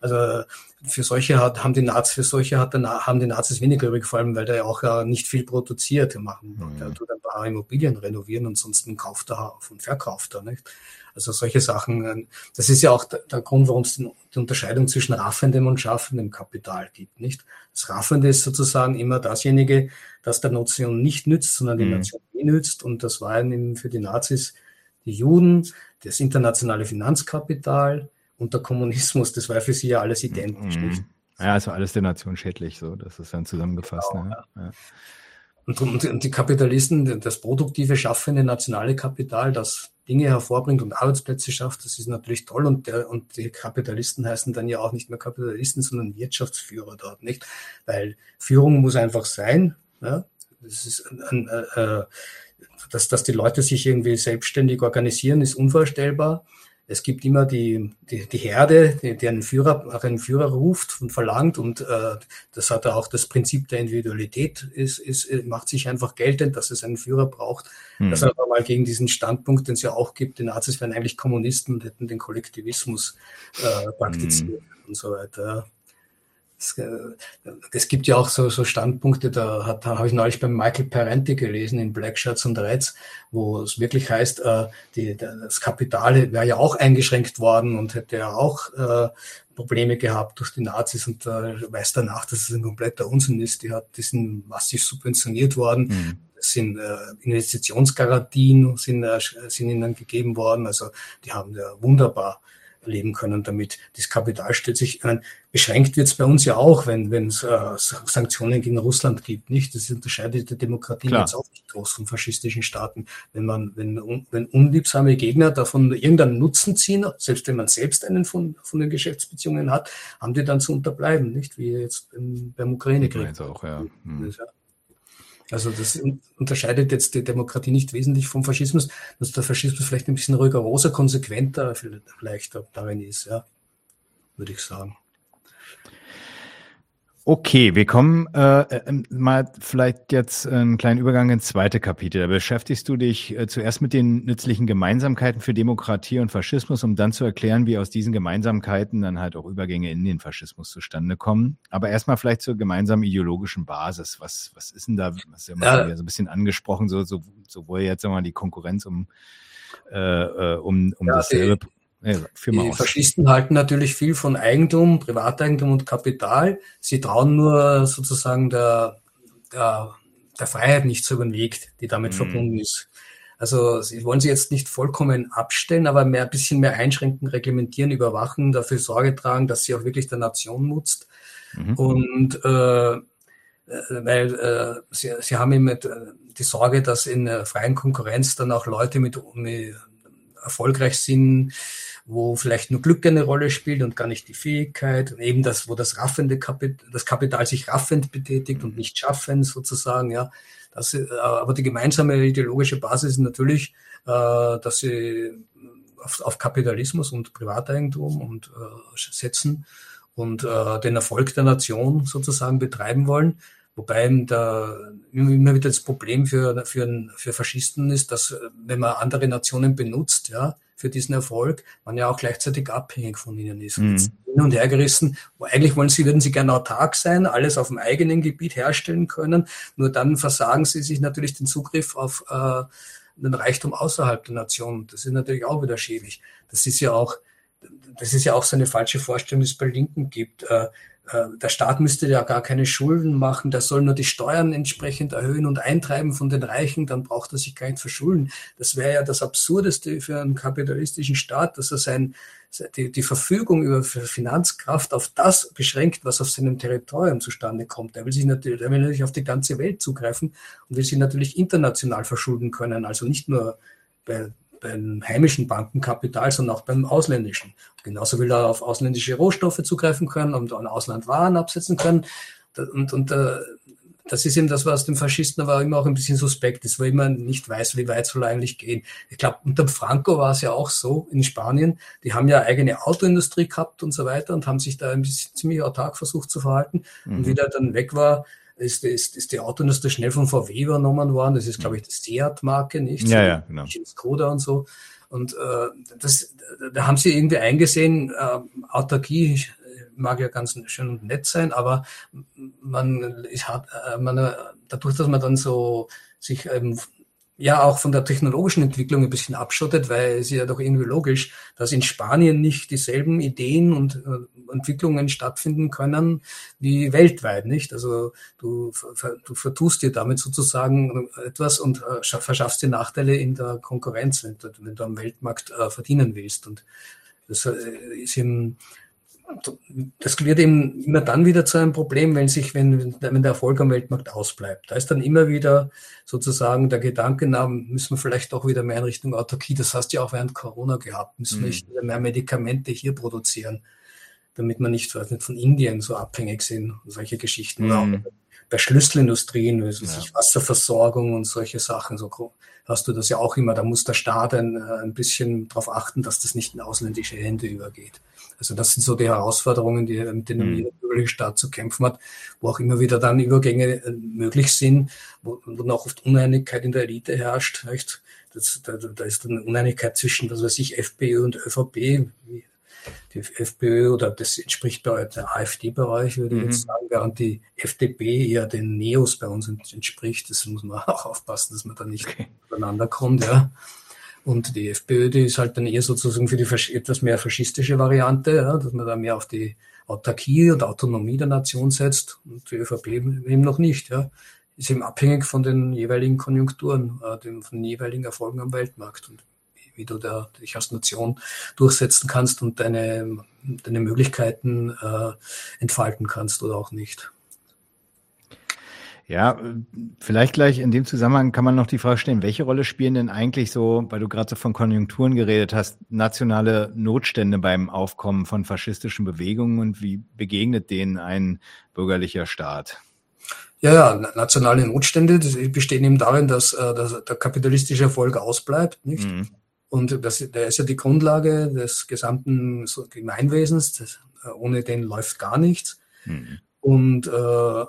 Also für solche hat, haben die Nazis, für solche hat der, haben die Nazis weniger übrig, vor allem weil der ja auch ja nicht viel produziert machen. Mhm. Der tut ein paar Immobilien renovieren, ansonsten kauft er und verkauft er, nicht? Also solche Sachen. Ähm, das ist ja auch der, Grund, warum es die Unterscheidung zwischen raffendem und schaffendem Kapital gibt, nicht? Das Raffende ist sozusagen immer dasjenige, das der Nation nicht nützt, sondern die mhm. Nation nützt. Und das war eben für die Nazis die Juden, das internationale Finanzkapital und der Kommunismus, das war für sie ja alles identisch. Mhm. Ja, also alles der Nation schädlich, so, das ist dann zusammengefasst. Genau, ne? ja. Und, und, die Kapitalisten, das produktive, schaffende nationale Kapital, das Dinge hervorbringt und Arbeitsplätze schafft, das ist natürlich toll. Und, der, und die Kapitalisten heißen dann ja auch nicht mehr Kapitalisten, sondern Wirtschaftsführer dort, nicht? Weil Führung muss einfach sein. Ja? Das ist ein, äh, äh dass, dass die Leute sich irgendwie selbstständig organisieren, ist unvorstellbar es gibt immer die, die, die Herde, die, die einen Führer, einen Führer ruft und verlangt und äh, das hat auch das Prinzip der Individualität, ist, ist, macht sich einfach geltend, dass es einen Führer braucht. Mhm. Das aber mal gegen diesen Standpunkt, den es ja auch gibt, die Nazis wären eigentlich Kommunisten und hätten den Kollektivismus äh, praktiziert mhm. und so weiter. Es, äh, es, gibt ja auch so, so Standpunkte, da, hat, da habe ich neulich beim Michael Parenti gelesen in Black Shirts und Reds, wo es wirklich heißt, äh, die, das Kapital wäre ja auch eingeschränkt worden und hätte ja auch äh, Probleme gehabt durch die Nazis und äh, weiß danach, dass es ein kompletter Unsinn ist. Die, hat, die sind massiv subventioniert worden. Mhm. Es sind äh, Investitionsgarantien sind, äh, sind ihnen gegeben worden. Also die haben ja wunderbar leben können damit. Das Kapital stellt sich, ich meine, beschränkt wird es bei uns ja auch, wenn es äh, Sanktionen gegen Russland gibt, nicht? Das unterscheidet die Demokratie Klar. jetzt auch nicht groß von faschistischen Staaten. Wenn man, wenn, wenn unliebsame Gegner davon irgendeinen Nutzen ziehen, selbst wenn man selbst einen von, von den Geschäftsbeziehungen hat, haben die dann zu unterbleiben, nicht? Wie jetzt im, beim Ukraine-Krieg. Ja. Hm. Also das unterscheidet jetzt die Demokratie nicht wesentlich vom Faschismus, dass der Faschismus vielleicht ein bisschen rigoroser, konsequenter vielleicht darin ist, ja, würde ich sagen. Okay, wir kommen äh, äh, mal vielleicht jetzt einen kleinen Übergang ins zweite Kapitel. Da beschäftigst du dich äh, zuerst mit den nützlichen Gemeinsamkeiten für Demokratie und Faschismus, um dann zu erklären, wie aus diesen Gemeinsamkeiten dann halt auch Übergänge in den Faschismus zustande kommen. Aber erstmal vielleicht zur gemeinsamen ideologischen Basis. Was, was ist denn da, was ja, ja. so ein bisschen angesprochen, so, so, sowohl jetzt einmal die Konkurrenz um, äh, äh um, um ja, dasselbe. Ja, die Faschisten halten natürlich viel von Eigentum, Privateigentum und Kapital. Sie trauen nur sozusagen der, der, der Freiheit nicht so über den Weg, die damit mhm. verbunden ist. Also sie wollen sie jetzt nicht vollkommen abstellen, aber mehr, ein bisschen mehr einschränken, reglementieren, überwachen, dafür Sorge tragen, dass sie auch wirklich der Nation nutzt. Mhm. Und äh, weil äh, sie, sie haben immer die Sorge, dass in der freien Konkurrenz dann auch Leute mit, mit erfolgreich sind, wo vielleicht nur Glück eine Rolle spielt und gar nicht die Fähigkeit, und eben das, wo das raffende Kapital, das Kapital sich raffend betätigt und nicht schaffend sozusagen, ja. Das, äh, aber die gemeinsame ideologische Basis ist natürlich, äh, dass sie auf, auf Kapitalismus und Privateigentum und äh, setzen und den Erfolg der Nation sozusagen betreiben wollen. Wobei da immer wieder das Problem für, für, für Faschisten ist, dass wenn man andere Nationen benutzt, ja, für diesen Erfolg, man ja auch gleichzeitig abhängig von ihnen ist. Mhm. Hin und her gerissen, wo eigentlich wollen sie, würden sie gerne autark sein, alles auf dem eigenen Gebiet herstellen können, nur dann versagen sie sich natürlich den Zugriff auf äh, den Reichtum außerhalb der Nation. Das ist natürlich auch wieder schädlich. Das ist ja auch, das ist ja auch so eine falsche Vorstellung, die es bei Linken gibt. Äh, der Staat müsste ja gar keine Schulden machen, der soll nur die Steuern entsprechend erhöhen und eintreiben von den Reichen, dann braucht er sich gar nicht verschulden. Das wäre ja das Absurdeste für einen kapitalistischen Staat, dass er sein, die, die Verfügung über Finanzkraft auf das beschränkt, was auf seinem Territorium zustande kommt. Er will sich natürlich, er will natürlich auf die ganze Welt zugreifen und will sich natürlich international verschulden können, also nicht nur bei beim heimischen Bankenkapital, sondern auch beim ausländischen. Genauso will er auf ausländische Rohstoffe zugreifen können und an Ausland Waren absetzen können. Und, und äh, das ist eben das, was dem Faschisten aber immer auch ein bisschen suspekt ist, weil man nicht weiß, wie weit soll er eigentlich gehen. Ich glaube, unter Franco war es ja auch so in Spanien. Die haben ja eigene Autoindustrie gehabt und so weiter und haben sich da ein bisschen ziemlich autark versucht zu verhalten. Mhm. Und wie der dann weg war, ist, ist, ist die Autoindustrie schnell von VW übernommen worden. Das ist, glaube ich, die Seat-Marke, nicht? Ja, ja, genau. Skoda und so. Und äh, das, da haben sie irgendwie eingesehen, äh, Autarkie mag ja ganz schön und nett sein, aber man, ich hat, äh, man, dadurch, dass man dann so sich ähm, ja auch von der technologischen Entwicklung ein bisschen abschottet, weil es ist ja doch irgendwie logisch, dass in Spanien nicht dieselben Ideen und äh, Entwicklungen stattfinden können wie weltweit, nicht? Also du, du vertust dir damit sozusagen etwas und äh, verschaffst dir Nachteile in der Konkurrenz, wenn du, wenn du am Weltmarkt äh, verdienen willst. Und das äh, ist eben das wird eben immer dann wieder zu einem Problem, wenn sich, wenn, wenn der Erfolg am Weltmarkt ausbleibt. Da ist dann immer wieder sozusagen der Gedanke, na, müssen wir vielleicht auch wieder mehr in Richtung Autarkie. Das hast du ja auch während Corona gehabt. Müssen wir mhm. nicht mehr Medikamente hier produzieren, damit wir nicht von Indien so abhängig sind und solche Geschichten. Mhm. bei Schlüsselindustrien, also ja. Wasserversorgung und solche Sachen, so hast du das ja auch immer. Da muss der Staat ein, ein bisschen darauf achten, dass das nicht in ausländische Hände übergeht. Also das sind so die Herausforderungen, die, mit denen mhm. jeder bürgerliche Staat zu kämpfen hat, wo auch immer wieder dann Übergänge äh, möglich sind, wo, wo noch oft Uneinigkeit in der Elite herrscht. Nicht? Das, da, da ist dann Uneinigkeit zwischen, was weiß ich, FPÖ und ÖVP. Die FPÖ oder das entspricht bei der AfD-Bereich, würde ich mhm. jetzt sagen, während die FDP eher den Neos bei uns entspricht. Das muss man auch aufpassen, dass man da nicht okay. übereinander kommt. Ja. Und die FPÖ, die ist halt dann eher sozusagen für die etwas mehr faschistische Variante, ja, dass man da mehr auf die Autarkie und Autonomie der Nation setzt und die ÖVP eben noch nicht. Ja. Ist eben abhängig von den jeweiligen Konjunkturen, äh, den, von den jeweiligen Erfolgen am Weltmarkt und wie, wie du da dich als Nation durchsetzen kannst und deine, deine Möglichkeiten äh, entfalten kannst oder auch nicht. Ja, vielleicht gleich in dem Zusammenhang kann man noch die Frage stellen, welche Rolle spielen denn eigentlich so, weil du gerade so von Konjunkturen geredet hast, nationale Notstände beim Aufkommen von faschistischen Bewegungen und wie begegnet denen ein bürgerlicher Staat? Ja, ja, nationale Notstände bestehen eben darin, dass, äh, dass der kapitalistische Erfolg ausbleibt, nicht? Mhm. Und das, der ist ja die Grundlage des gesamten Gemeinwesens. Das, äh, ohne den läuft gar nichts. Mhm. Und äh, äh,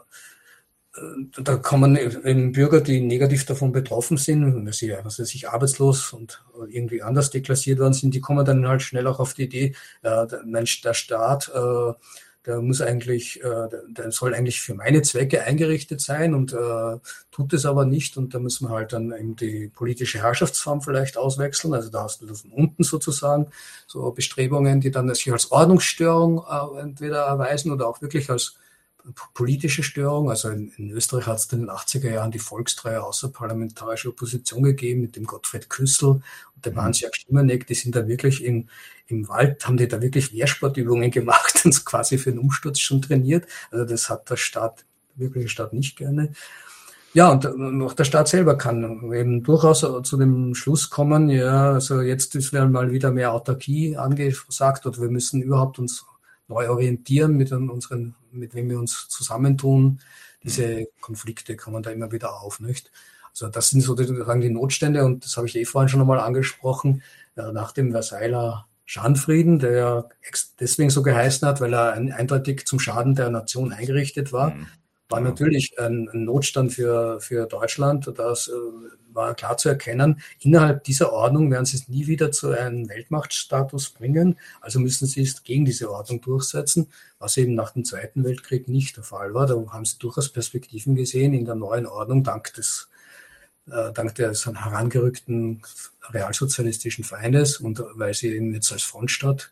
da kommen eben Bürger, die negativ davon betroffen sind, wenn sie was weiß ich, arbeitslos und irgendwie anders deklassiert worden sind, die kommen dann halt schnell auch auf die Idee, äh, Mensch, der Staat, äh, der muss eigentlich, äh, der soll eigentlich für meine Zwecke eingerichtet sein und äh, tut es aber nicht. Und da müssen wir halt dann eben die politische Herrschaftsform vielleicht auswechseln. Also da hast du das von unten sozusagen so Bestrebungen, die dann sich als Ordnungsstörung äh, entweder erweisen oder auch wirklich als politische Störung. Also in, in Österreich hat es in den 80er Jahren die volkstreue außerparlamentarische Opposition gegeben mit dem Gottfried Küssel und dem mhm. Hans-Jörg Schimanek. Die sind da wirklich im, im Wald, haben die da wirklich Wehrsportübungen gemacht und quasi für den Umsturz schon trainiert. Also das hat der Staat, der wirkliche Staat nicht gerne. Ja, und auch der Staat selber kann eben durchaus zu dem Schluss kommen, ja, also jetzt ist mal wieder mehr Autarkie angesagt oder wir müssen überhaupt uns neu orientieren mit unseren, mit wem wir uns zusammentun. Diese mhm. Konflikte kommen da immer wieder auf, nicht? Also das sind sozusagen die Notstände und das habe ich eh vorhin schon einmal angesprochen. Nach dem Versailler Schandfrieden, der ja deswegen so geheißen hat, weil er eindeutig zum Schaden der Nation eingerichtet war, mhm war natürlich ein, Notstand für, für Deutschland. Das äh, war klar zu erkennen. Innerhalb dieser Ordnung werden sie es nie wieder zu einem Weltmachtstatus bringen. Also müssen sie es gegen diese Ordnung durchsetzen, was eben nach dem Zweiten Weltkrieg nicht der Fall war. Da haben sie durchaus Perspektiven gesehen in der neuen Ordnung dank des äh, dank des herangerückten realsozialistischen Feindes und weil sie eben jetzt als Frontstaat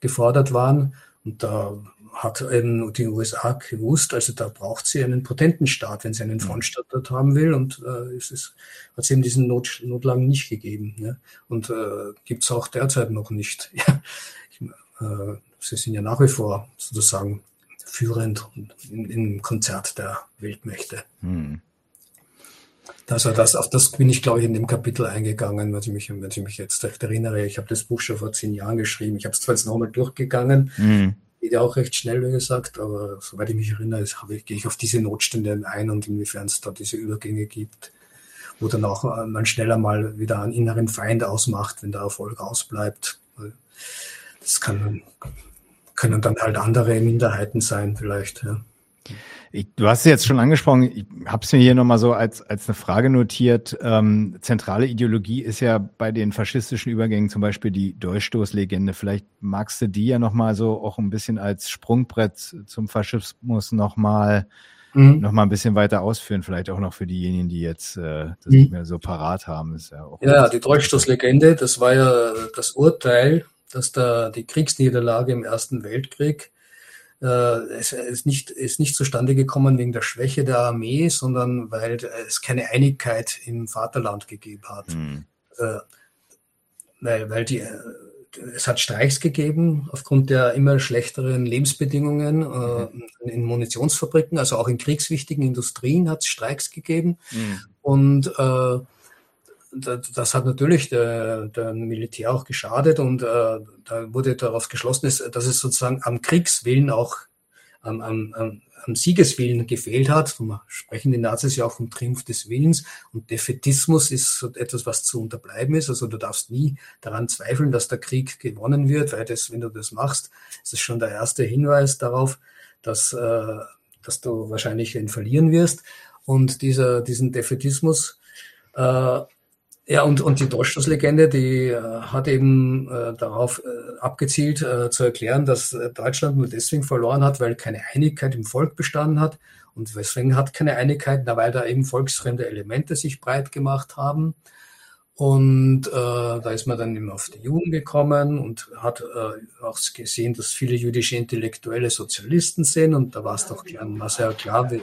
gefordert waren. Und da hat eben die USA gewusst, also da braucht sie einen potenten Staat, wenn sie einen mhm. Frontstaat dort haben will. Und äh, es ist, hat es eben diesen Not, Notlagen nicht gegeben. Ja? Und äh, gibt es auch derzeit noch nicht. Ja, ich, äh, sie sind ja nach wie vor sozusagen führend im Konzert der Weltmächte. Hm. Also das, auf das bin ich, glaube ich, in dem Kapitel eingegangen, wenn ich mich, wenn ich mich jetzt recht erinnere. Ich habe das Buch schon vor zehn Jahren geschrieben. Ich habe es zwar jetzt nochmal durchgegangen, mhm geht ja auch recht schnell, wie gesagt, aber soweit ich mich erinnere, ich, gehe ich auf diese Notstände ein und inwiefern es da diese Übergänge gibt, wo dann auch äh, man schneller mal wieder einen inneren Feind ausmacht, wenn der Erfolg ausbleibt. Das kann, können dann halt andere Minderheiten sein, vielleicht. Ja. Ich, du hast es jetzt schon angesprochen, ich habe es mir hier nochmal so als, als eine Frage notiert. Ähm, zentrale Ideologie ist ja bei den faschistischen Übergängen zum Beispiel die Durchstoßlegende. Vielleicht magst du die ja nochmal so auch ein bisschen als Sprungbrett zum Faschismus nochmal mhm. noch mal ein bisschen weiter ausführen, vielleicht auch noch für diejenigen, die jetzt äh, das mhm. nicht mehr so parat haben. Ist ja, auch ja die Dolchstoßlegende, das war ja das Urteil, dass da die Kriegsniederlage im Ersten Weltkrieg es ist nicht, ist nicht zustande gekommen wegen der Schwäche der Armee, sondern weil es keine Einigkeit im Vaterland gegeben hat. Mhm. Äh, weil, weil die, äh, es hat Streiks gegeben aufgrund der immer schlechteren Lebensbedingungen mhm. äh, in Munitionsfabriken, also auch in kriegswichtigen Industrien hat es Streiks gegeben. Mhm. Und äh, das hat natürlich der, der Militär auch geschadet und äh, da wurde darauf geschlossen, dass es sozusagen am Kriegswillen auch am, am, am Siegeswillen gefehlt hat. Wir sprechen die Nazis ja auch vom Triumph des Willens und Defetismus ist etwas, was zu unterbleiben ist. Also du darfst nie daran zweifeln, dass der Krieg gewonnen wird, weil das, wenn du das machst, ist es schon der erste Hinweis darauf, dass, äh, dass du wahrscheinlich ihn verlieren wirst. Und dieser, diesen Defetismus äh, ja, und, und die Dolchstoßlegende, die äh, hat eben äh, darauf äh, abgezielt, äh, zu erklären, dass äh, Deutschland nur deswegen verloren hat, weil keine Einigkeit im Volk bestanden hat. Und weswegen hat keine Einigkeit? Na, weil da eben volksfremde Elemente sich breit gemacht haben. Und äh, da ist man dann eben auf die Juden gekommen und hat äh, auch gesehen, dass viele jüdische Intellektuelle Sozialisten sind. Und da war es doch klar, war sehr klar, wie,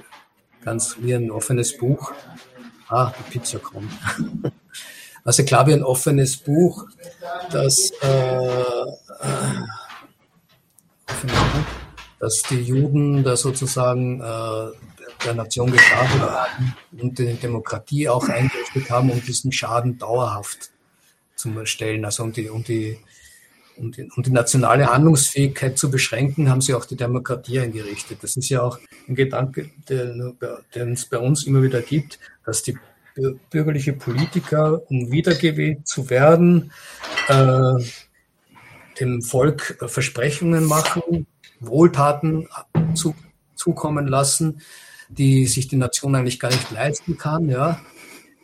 ganz wie ein offenes Buch. Ah, die Pizza kommt. Also klar wie ein offenes Buch, das, äh, äh, dass die Juden da sozusagen äh, der Nation geschadet haben und die Demokratie auch eingerichtet haben, um diesen Schaden dauerhaft zu stellen. Also um die, um die, um die, um die nationale Handlungsfähigkeit zu beschränken, haben sie auch die Demokratie eingerichtet. Das ist ja auch ein Gedanke, den, den es bei uns immer wieder gibt, dass die bürgerliche Politiker, um wiedergewählt zu werden, äh, dem Volk Versprechungen machen, Wohltaten zu, zukommen lassen, die sich die Nation eigentlich gar nicht leisten kann, ja,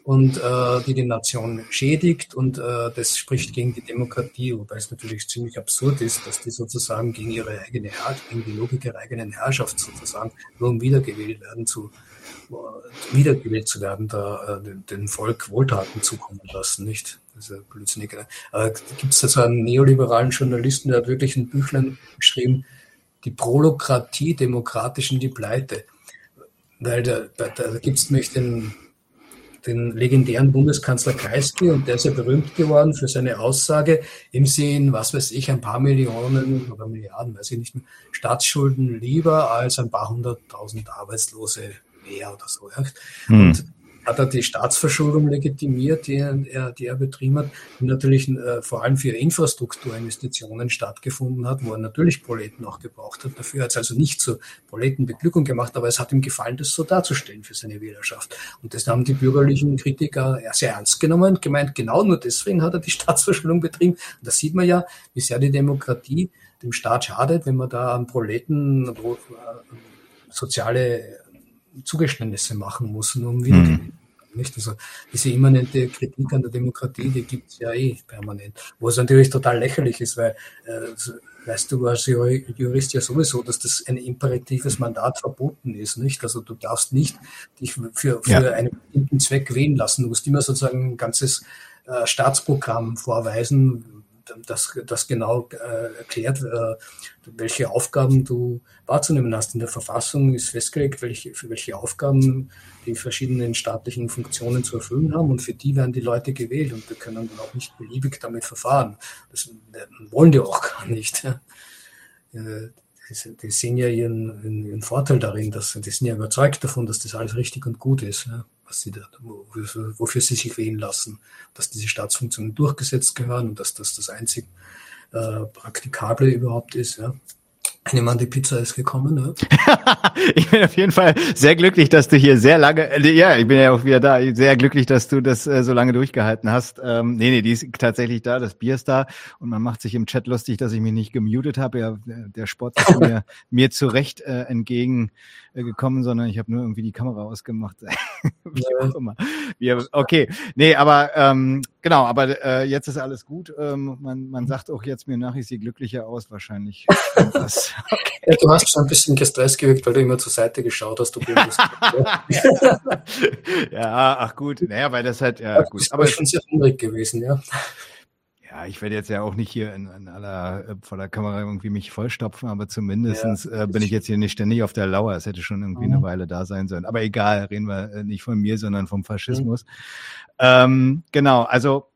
und äh, die die Nation schädigt und äh, das spricht gegen die Demokratie, wobei es natürlich ziemlich absurd ist, dass die sozusagen gegen ihre eigene Herrschaft, gegen die Logik ihrer eigenen Herrschaft sozusagen nur um wiedergewählt werden zu wiedergewählt zu werden, da äh, den, den Volk Wohltaten zukommen lassen, nicht? Das ist ja blödsinnig. Äh, Gibt es da so einen neoliberalen Journalisten, der hat wirklich ein Büchlein geschrieben, die Prolokratie demokratischen die Pleite. Weil da, da, da gibt es nämlich den, den legendären Bundeskanzler Kreisky und der ist ja berühmt geworden für seine Aussage im Sinn, was weiß ich, ein paar Millionen oder Milliarden, weiß ich nicht mehr, Staatsschulden lieber als ein paar hunderttausend Arbeitslose mehr oder so. Mhm. Und hat er die Staatsverschuldung legitimiert, die er, die er betrieben hat, die natürlich äh, vor allem für Infrastrukturinvestitionen stattgefunden hat, wo er natürlich Proleten auch gebraucht hat. Dafür hat es also nicht zur Proletenbeglückung gemacht, aber es hat ihm gefallen, das so darzustellen für seine Wählerschaft. Und das haben die bürgerlichen Kritiker sehr ernst genommen und gemeint, genau nur deswegen hat er die Staatsverschuldung betrieben. Und da sieht man ja, wie sehr die Demokratie dem Staat schadet, wenn man da an Proleten äh, soziale Zugeständnisse machen muss, nur um wieder mhm. Nicht? Also diese immanente Kritik an der Demokratie, die gibt es ja eh permanent. Wo es natürlich total lächerlich ist, weil äh, weißt du als Jurist ja sowieso, dass das ein imperatives Mandat verboten ist, nicht? Also du darfst nicht dich für, für ja. einen bestimmten Zweck wählen lassen. Du musst immer sozusagen ein ganzes äh, Staatsprogramm vorweisen, das, das genau äh, erklärt, äh, welche Aufgaben du wahrzunehmen hast. In der Verfassung ist festgelegt, welche, für welche Aufgaben die verschiedenen staatlichen Funktionen zu erfüllen haben und für die werden die Leute gewählt und wir können dann auch nicht beliebig damit verfahren. Das wollen die auch gar nicht. Äh, die sehen ja ihren, ihren Vorteil darin, dass die sind ja überzeugt davon, dass das alles richtig und gut ist. Ja was sie da, wofür, wofür sie sich wählen lassen, dass diese Staatsfunktionen durchgesetzt gehören und dass das das einzig äh, Praktikable überhaupt ist. Ja. Nehme an, die Pizza ist gekommen. Ne? ich bin auf jeden Fall sehr glücklich, dass du hier sehr lange, äh, ja, ich bin ja auch wieder da, sehr glücklich, dass du das äh, so lange durchgehalten hast. Ähm, nee, nee, die ist tatsächlich da, das Bier ist da und man macht sich im Chat lustig, dass ich mich nicht gemutet habe. Ja, der Sport ist mir, mir zu Recht äh, entgegen äh, sondern ich habe nur irgendwie die Kamera ausgemacht. Wie auch immer. Okay, nee, aber ähm, genau, aber äh, jetzt ist alles gut. Ähm, man, man sagt auch jetzt mir nach, ich sehe glücklicher aus, wahrscheinlich. okay. ja, du hast schon ein bisschen gestresst gewirkt, weil du immer zur Seite geschaut hast. Du ja, ach gut. Naja, weil das halt, ja, gut. Aber schon sehr hungrig gewesen, ja. Ja, ich werde jetzt ja auch nicht hier in, in aller äh, vor der Kamera irgendwie mich vollstopfen, aber zumindestens ja, äh, bin ich jetzt hier nicht ständig auf der Lauer. Es hätte schon irgendwie mhm. eine Weile da sein sollen. Aber egal, reden wir äh, nicht von mir, sondern vom Faschismus. Mhm. Ähm, genau, also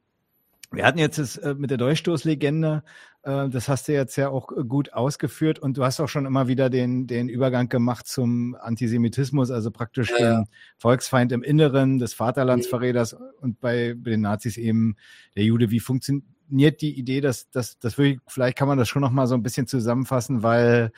wir hatten jetzt das, äh, mit der Durchstoßlegende, äh, das hast du jetzt ja auch gut ausgeführt und du hast auch schon immer wieder den, den Übergang gemacht zum Antisemitismus, also praktisch ja. den Volksfeind im Inneren des Vaterlandsverräters mhm. und bei, bei den Nazis eben der Jude. Wie funktioniert fasziniert die Idee, dass, dass wirklich, vielleicht kann man das schon noch mal so ein bisschen zusammenfassen, weil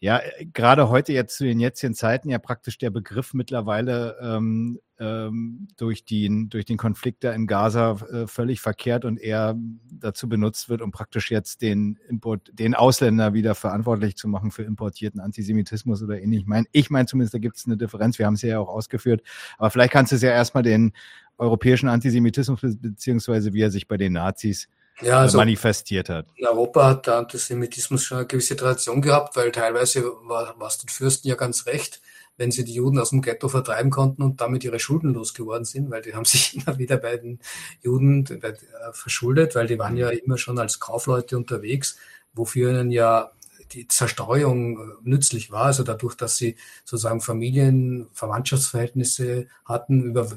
ja, gerade heute jetzt zu den jetzigen Zeiten ja praktisch der Begriff mittlerweile ähm, ähm, durch, den, durch den Konflikt da in Gaza äh, völlig verkehrt und eher dazu benutzt wird, um praktisch jetzt den Import, den Ausländer wieder verantwortlich zu machen für importierten Antisemitismus oder ähnlich. Ich meine, ich meine zumindest, da gibt es eine Differenz, wir haben es ja auch ausgeführt, aber vielleicht kannst du es ja erstmal den europäischen Antisemitismus beziehungsweise wie er sich bei den Nazis ja, also manifestiert hat. In Europa hat der Antisemitismus schon eine gewisse Tradition gehabt, weil teilweise war, was den Fürsten ja ganz recht, wenn sie die Juden aus dem Ghetto vertreiben konnten und damit ihre Schulden losgeworden sind, weil die haben sich immer wieder bei den Juden äh, verschuldet, weil die waren ja immer schon als Kaufleute unterwegs, wofür ihnen ja die Zerstreuung äh, nützlich war, also dadurch, dass sie sozusagen Familien, Verwandtschaftsverhältnisse hatten über,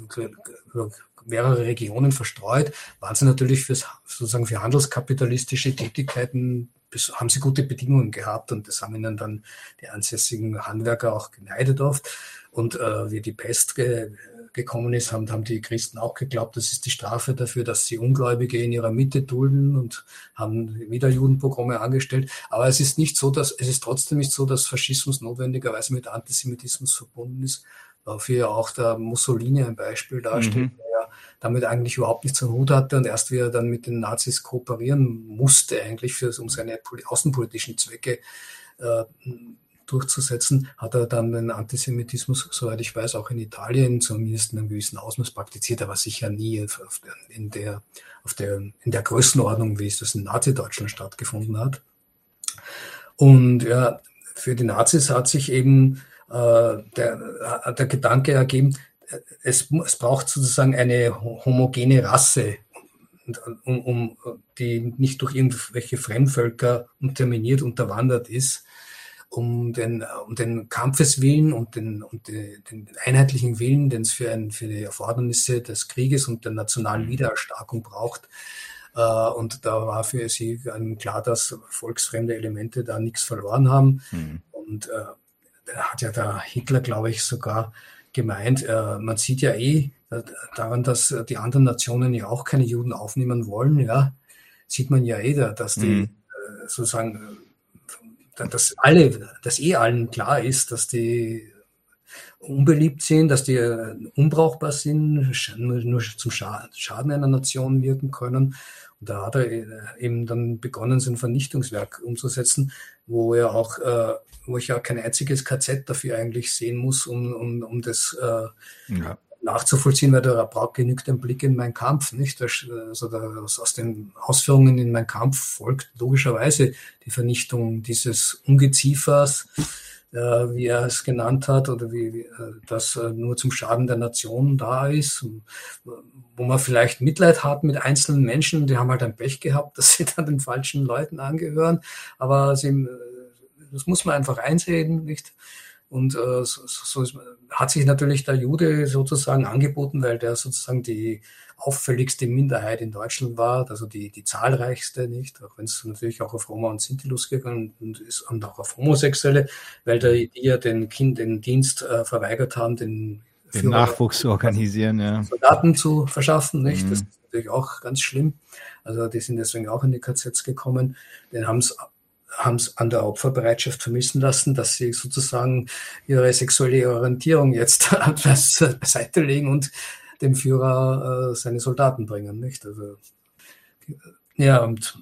über mehrere Regionen verstreut, waren sie natürlich fürs, sozusagen für handelskapitalistische Tätigkeiten, haben sie gute Bedingungen gehabt und das haben ihnen dann die ansässigen Handwerker auch geneidet oft. Und äh, wie die Pest ge gekommen ist, haben, haben die Christen auch geglaubt, das ist die Strafe dafür, dass sie Ungläubige in ihrer Mitte dulden und haben wieder Judenpogrome angestellt. Aber es ist nicht so, dass es ist trotzdem nicht so, dass Faschismus notwendigerweise mit Antisemitismus verbunden ist, wofür ja auch der Mussolini ein Beispiel darstellt, mhm. Damit eigentlich überhaupt nichts am Hut hatte und erst wie er dann mit den Nazis kooperieren musste, eigentlich für, um seine außenpolitischen Zwecke äh, durchzusetzen, hat er dann den Antisemitismus, soweit ich weiß, auch in Italien zumindest in einem gewissen Ausmaß praktiziert, aber sicher nie auf der, in, der, auf der, in der Größenordnung, wie es das in Nazi-Deutschland stattgefunden hat. Und ja, für die Nazis hat sich eben äh, der, der Gedanke ergeben, es, es braucht sozusagen eine homogene Rasse, um, um, die nicht durch irgendwelche Fremdvölker unterminiert, unterwandert ist, um den, um den Kampfeswillen und den, und den, den einheitlichen Willen, den es für, ein, für die Erfordernisse des Krieges und der nationalen mhm. Wiedererstarkung braucht. Äh, und da war für sie klar, dass volksfremde Elemente da nichts verloren haben. Mhm. Und äh, da hat ja der Hitler, glaube ich, sogar gemeint, äh, man sieht ja eh äh, daran, dass die anderen Nationen ja auch keine Juden aufnehmen wollen, ja, sieht man ja eh, dass die mhm. äh, sozusagen, äh, dass alle, dass eh allen klar ist, dass die unbeliebt sind, dass die äh, unbrauchbar sind, nur, zum Schaden einer Nation wirken können. Und da hat er äh, eben dann begonnen, sein Vernichtungswerk umzusetzen, wo er auch, äh, wo ich ja kein einziges KZ dafür eigentlich sehen muss, um, um, um das äh, ja. nachzuvollziehen, weil da braucht genügt ein Blick in meinen Kampf, nicht? Also da, aus den Ausführungen in meinen Kampf folgt logischerweise die Vernichtung dieses Ungeziefers, äh, wie er es genannt hat, oder wie, wie äh, das äh, nur zum Schaden der Nation da ist, wo man vielleicht Mitleid hat mit einzelnen Menschen, die haben halt ein Pech gehabt, dass sie dann den falschen Leuten angehören, aber sie, das muss man einfach einsehen, nicht? Und äh, so, so ist, hat sich natürlich der Jude sozusagen angeboten, weil der sozusagen die auffälligste Minderheit in Deutschland war, also die, die zahlreichste, nicht, auch wenn es natürlich auch auf Roma und Sinti losgegangen ist und auch auf Homosexuelle, weil die, die ja den Kind den Dienst äh, verweigert haben, den, den Nachwuchs zu organisieren, ja. Soldaten zu verschaffen, nicht? Mhm. Das ist natürlich auch ganz schlimm. Also die sind deswegen auch in die KZs gekommen. Den haben es haben es an der Opferbereitschaft vermissen lassen, dass sie sozusagen ihre sexuelle Orientierung jetzt beiseite legen und dem Führer äh, seine Soldaten bringen, nicht? Also, ja, und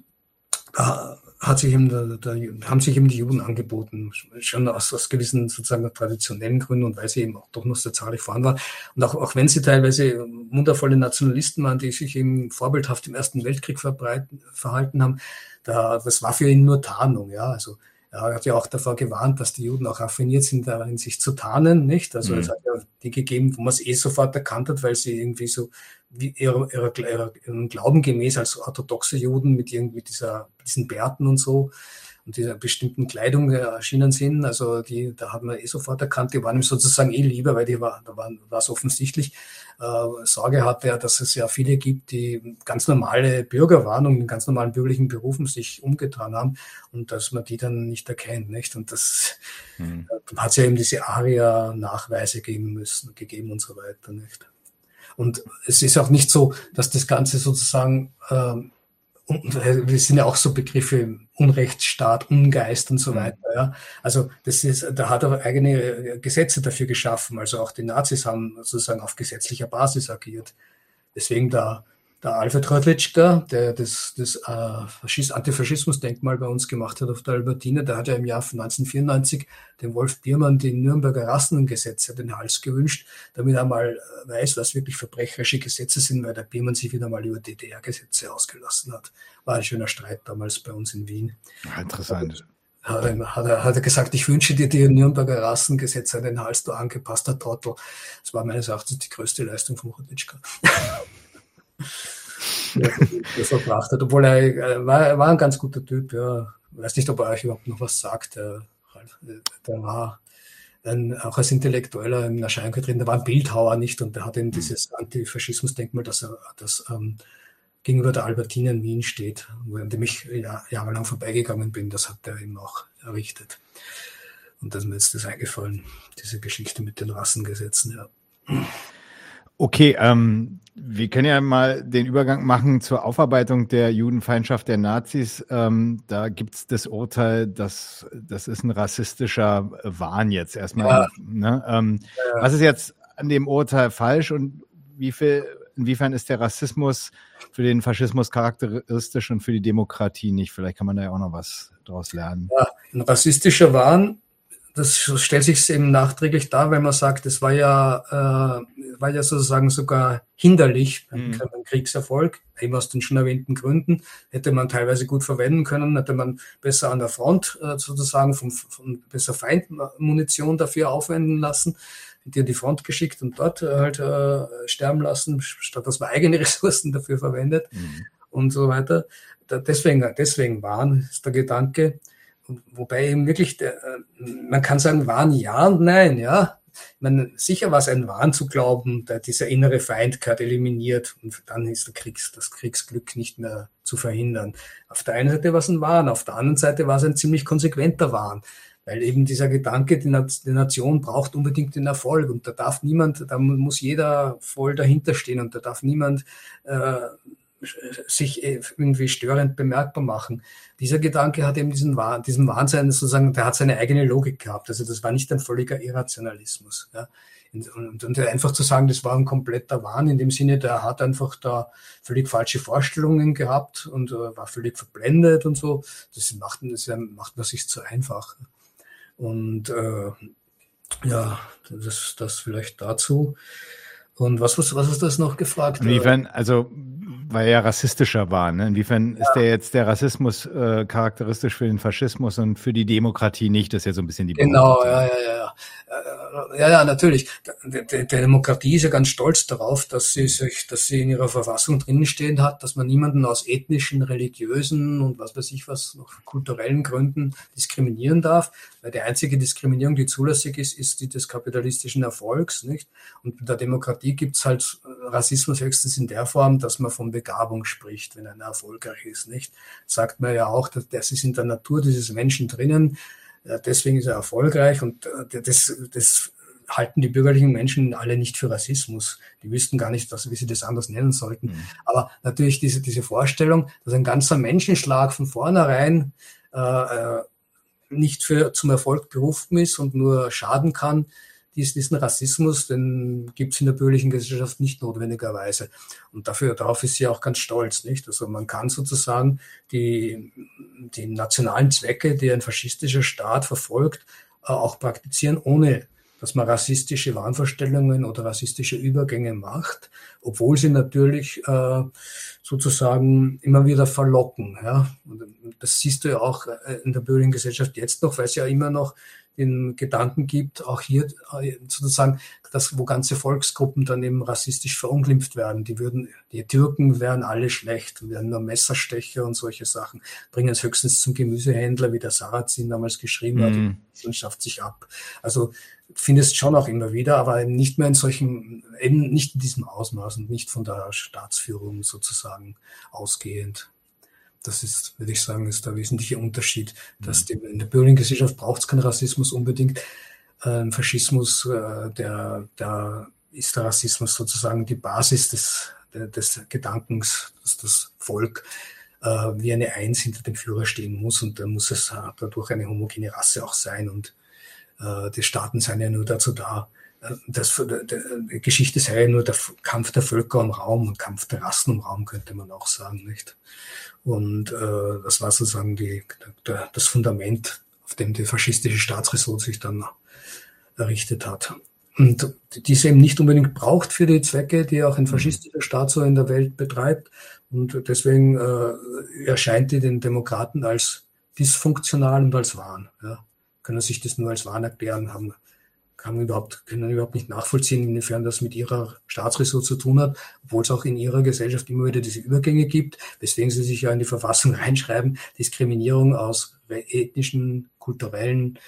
da hat sich eben, da, da, haben sich eben die Juden angeboten, schon aus, aus gewissen sozusagen traditionellen Gründen und weil sie eben auch doch noch zahlreich vorhanden waren. Und auch, auch wenn sie teilweise wundervolle Nationalisten waren, die sich eben vorbildhaft im Ersten Weltkrieg verhalten haben, da, das war für ihn nur Tarnung, ja. Also er hat ja auch davor gewarnt, dass die Juden auch raffiniert sind, darin sich zu tarnen, nicht? Also mhm. es hat ja die gegeben, wo man es eh sofort erkannt hat, weil sie irgendwie so wie ihrer, ihrer, ihrem Glauben gemäß als orthodoxe Juden mit irgendwie dieser, diesen Bärten und so und dieser bestimmten Kleidung erschienen sind. Also die, da hat man eh sofort erkannt, die waren ihm sozusagen eh lieber, weil die war, da war, war es offensichtlich. Äh, Sorge hatte er, dass es ja viele gibt, die ganz normale Bürger waren und in ganz normalen bürgerlichen Berufen sich umgetan haben und dass man die dann nicht erkennt, nicht? Und das mhm. äh, hat es ja eben diese ARIA-Nachweise geben müssen, gegeben und so weiter, nicht? Und es ist auch nicht so, dass das Ganze sozusagen ähm, und wir sind ja auch so Begriffe Unrechtsstaat, Ungeist und so mhm. weiter. Ja. Also das ist, da hat er eigene Gesetze dafür geschaffen. Also auch die Nazis haben sozusagen auf gesetzlicher Basis agiert. Deswegen da der Alfred Rodlitschka, der das, das äh, Antifaschismusdenkmal bei uns gemacht hat auf der Albertine, der hat ja im Jahr 1994 dem Wolf Biermann die Nürnberger Rassengesetze den Hals gewünscht, damit er mal äh, weiß, was wirklich verbrecherische Gesetze sind, weil der Biermann sich wieder mal über DDR-Gesetze ausgelassen hat. War ein schöner Streit damals bei uns in Wien. Ja, interessant. Hat er, hat, er, hat er gesagt, ich wünsche dir die Nürnberger Rassengesetze an den Hals, du angepasster Trottel. Das war meines Erachtens die größte Leistung von Rodlitschka. das verbracht hat. Obwohl er, er, war, er war ein ganz guter Typ, ja. Ich weiß nicht, ob er euch überhaupt noch was sagt. Der, der war ein, auch als Intellektueller in Erscheinung getreten, der war ein Bildhauer nicht und der hat eben dieses Antifaschismusdenkmal, das er das ähm, gegenüber der Albertine in Wien steht, wo an dem ich ja, jahrelang vorbeigegangen bin, das hat er eben auch errichtet. Und das ist mir jetzt das eingefallen, diese Geschichte mit den Rassengesetzen, ja. Okay, ähm, wir können ja mal den Übergang machen zur Aufarbeitung der Judenfeindschaft der Nazis. Ähm, da gibt's das Urteil, dass das ist ein rassistischer Wahn jetzt erstmal. Ja. Ne? Ähm, ja. Was ist jetzt an dem Urteil falsch und wie viel, inwiefern ist der Rassismus für den Faschismus charakteristisch und für die Demokratie nicht? Vielleicht kann man da ja auch noch was daraus lernen. Ja, ein rassistischer Wahn das stellt sich eben nachträglich dar, weil man sagt, es war ja, äh, war ja sozusagen sogar hinderlich beim, mhm. Kriegserfolg, eben aus den schon erwähnten Gründen, hätte man teilweise gut verwenden können, hätte man besser an der Front äh, sozusagen von, von besser Feindmunition dafür aufwenden lassen, die an die Front geschickt und dort äh, halt äh, sterben lassen, statt dass man eigene Ressourcen dafür verwendet mhm. und so weiter. Da, deswegen, deswegen waren ist der Gedanke. Wobei eben wirklich, äh, man kann sagen, Wahn ja und nein, ja. Meine, sicher war es ein Wahn zu glauben, da dieser innere Feind gehört eliminiert und dann ist der Kriegs, das Kriegsglück nicht mehr zu verhindern. Auf der einen Seite war es ein Wahn, auf der anderen Seite war es ein ziemlich konsequenter Wahn, weil eben dieser Gedanke, die Nation braucht unbedingt den Erfolg und da darf niemand, da muss jeder voll dahinter stehen und da darf niemand äh, sich äh, irgendwie störend bemerkbar machen. Dieser Gedanke hat eben diesen, diesen Wahnsinn sozusagen, der hat seine eigene Logik gehabt. Also das war nicht ein völliger Irrationalismus. Ja. Und, und, einfach zu sagen, das war ein kompletter Wahn, in dem Sinne, der hat einfach da völlig falsche Vorstellungen gehabt und uh, war völlig verblendet und so. Das macht, das macht man sich zu einfach. Und äh, ja, das, das vielleicht dazu. Und was, was, ist das noch gefragt? Inwiefern, also weil er ja rassistischer war. Ne? Inwiefern ja. ist der jetzt der Rassismus äh, charakteristisch für den Faschismus und für die Demokratie nicht? Das ist ja so ein bisschen die Genau, ja, ja, ja, ja. Äh, ja, ja, natürlich. Die, Demokratie ist ja ganz stolz darauf, dass sie sich, dass sie in ihrer Verfassung drinnen stehen hat, dass man niemanden aus ethnischen, religiösen und was weiß ich was, noch kulturellen Gründen diskriminieren darf. Weil die einzige Diskriminierung, die zulässig ist, ist die des kapitalistischen Erfolgs, nicht? Und in der Demokratie gibt's halt Rassismus höchstens in der Form, dass man von Begabung spricht, wenn einer erfolgreich ist, nicht? Sagt man ja auch, dass das ist in der Natur dieses Menschen drinnen, deswegen ist er erfolgreich und äh, das, das halten die bürgerlichen Menschen alle nicht für Rassismus. Die wüssten gar nicht, dass, wie sie das anders nennen sollten. Mhm. Aber natürlich diese, diese Vorstellung, dass ein ganzer Menschenschlag von vornherein äh, äh nicht für, zum Erfolg berufen ist und nur schaden kann, diesen Rassismus, den gibt es in der bürgerlichen Gesellschaft nicht notwendigerweise. Und dafür, darauf ist sie auch ganz stolz, nicht? Also man kann sozusagen die, die nationalen Zwecke, die ein faschistischer Staat verfolgt, äh, auch praktizieren, ohne dass man rassistische Wahnvorstellungen oder rassistische Übergänge macht, obwohl sie natürlich äh, sozusagen immer wieder verlocken. Ja? Und das siehst du ja auch äh, in der bürgerlichen Gesellschaft jetzt noch, weil es ja immer noch den Gedanken gibt, auch hier äh, sozusagen, dass wo ganze Volksgruppen dann eben rassistisch verunglimpft werden. Die würden, die Türken wären alle schlecht, wären nur Messerstecher und solche Sachen, bringen es höchstens zum Gemüsehändler, wie der Sarrazin damals geschrieben mm. hat, mhm. und schafft sich ab. Also findest schon auch immer wieder, aber nicht mehr in solchen, eben nicht in diesem Ausmaß und nicht von der Staatsführung sozusagen ausgehend. Das ist, würde ich sagen, ist der wesentliche Unterschied. Dass mhm. in der bürgerlichen Gesellschaft braucht es keinen Rassismus unbedingt. Ähm, Faschismus, äh, der, der ist der Rassismus sozusagen die Basis des, des Gedankens, dass das Volk äh, wie eine Eins hinter dem Führer stehen muss und dann muss es dadurch eine homogene Rasse auch sein und äh, die Staaten sind ja nur dazu da, das, die Geschichte sei ja nur der Kampf der Völker im Raum und Kampf der Rassen im Raum, könnte man auch sagen, nicht? Und äh, das war sozusagen die, der, das Fundament, auf dem die faschistische Staatsräson sich dann errichtet hat. Und die es eben nicht unbedingt braucht für die Zwecke, die auch ein faschistischer Staat so in der Welt betreibt. Und deswegen äh, erscheint die den Demokraten als dysfunktional und als Wahn. Ja. Können sich das nur als Wahn erklären, haben kann überhaupt, können überhaupt nicht nachvollziehen, inwiefern das mit ihrer Staatsressource zu tun hat, obwohl es auch in ihrer Gesellschaft immer wieder diese Übergänge gibt, weswegen sie sich ja in die Verfassung reinschreiben, Diskriminierung aus ethnischen, kulturellen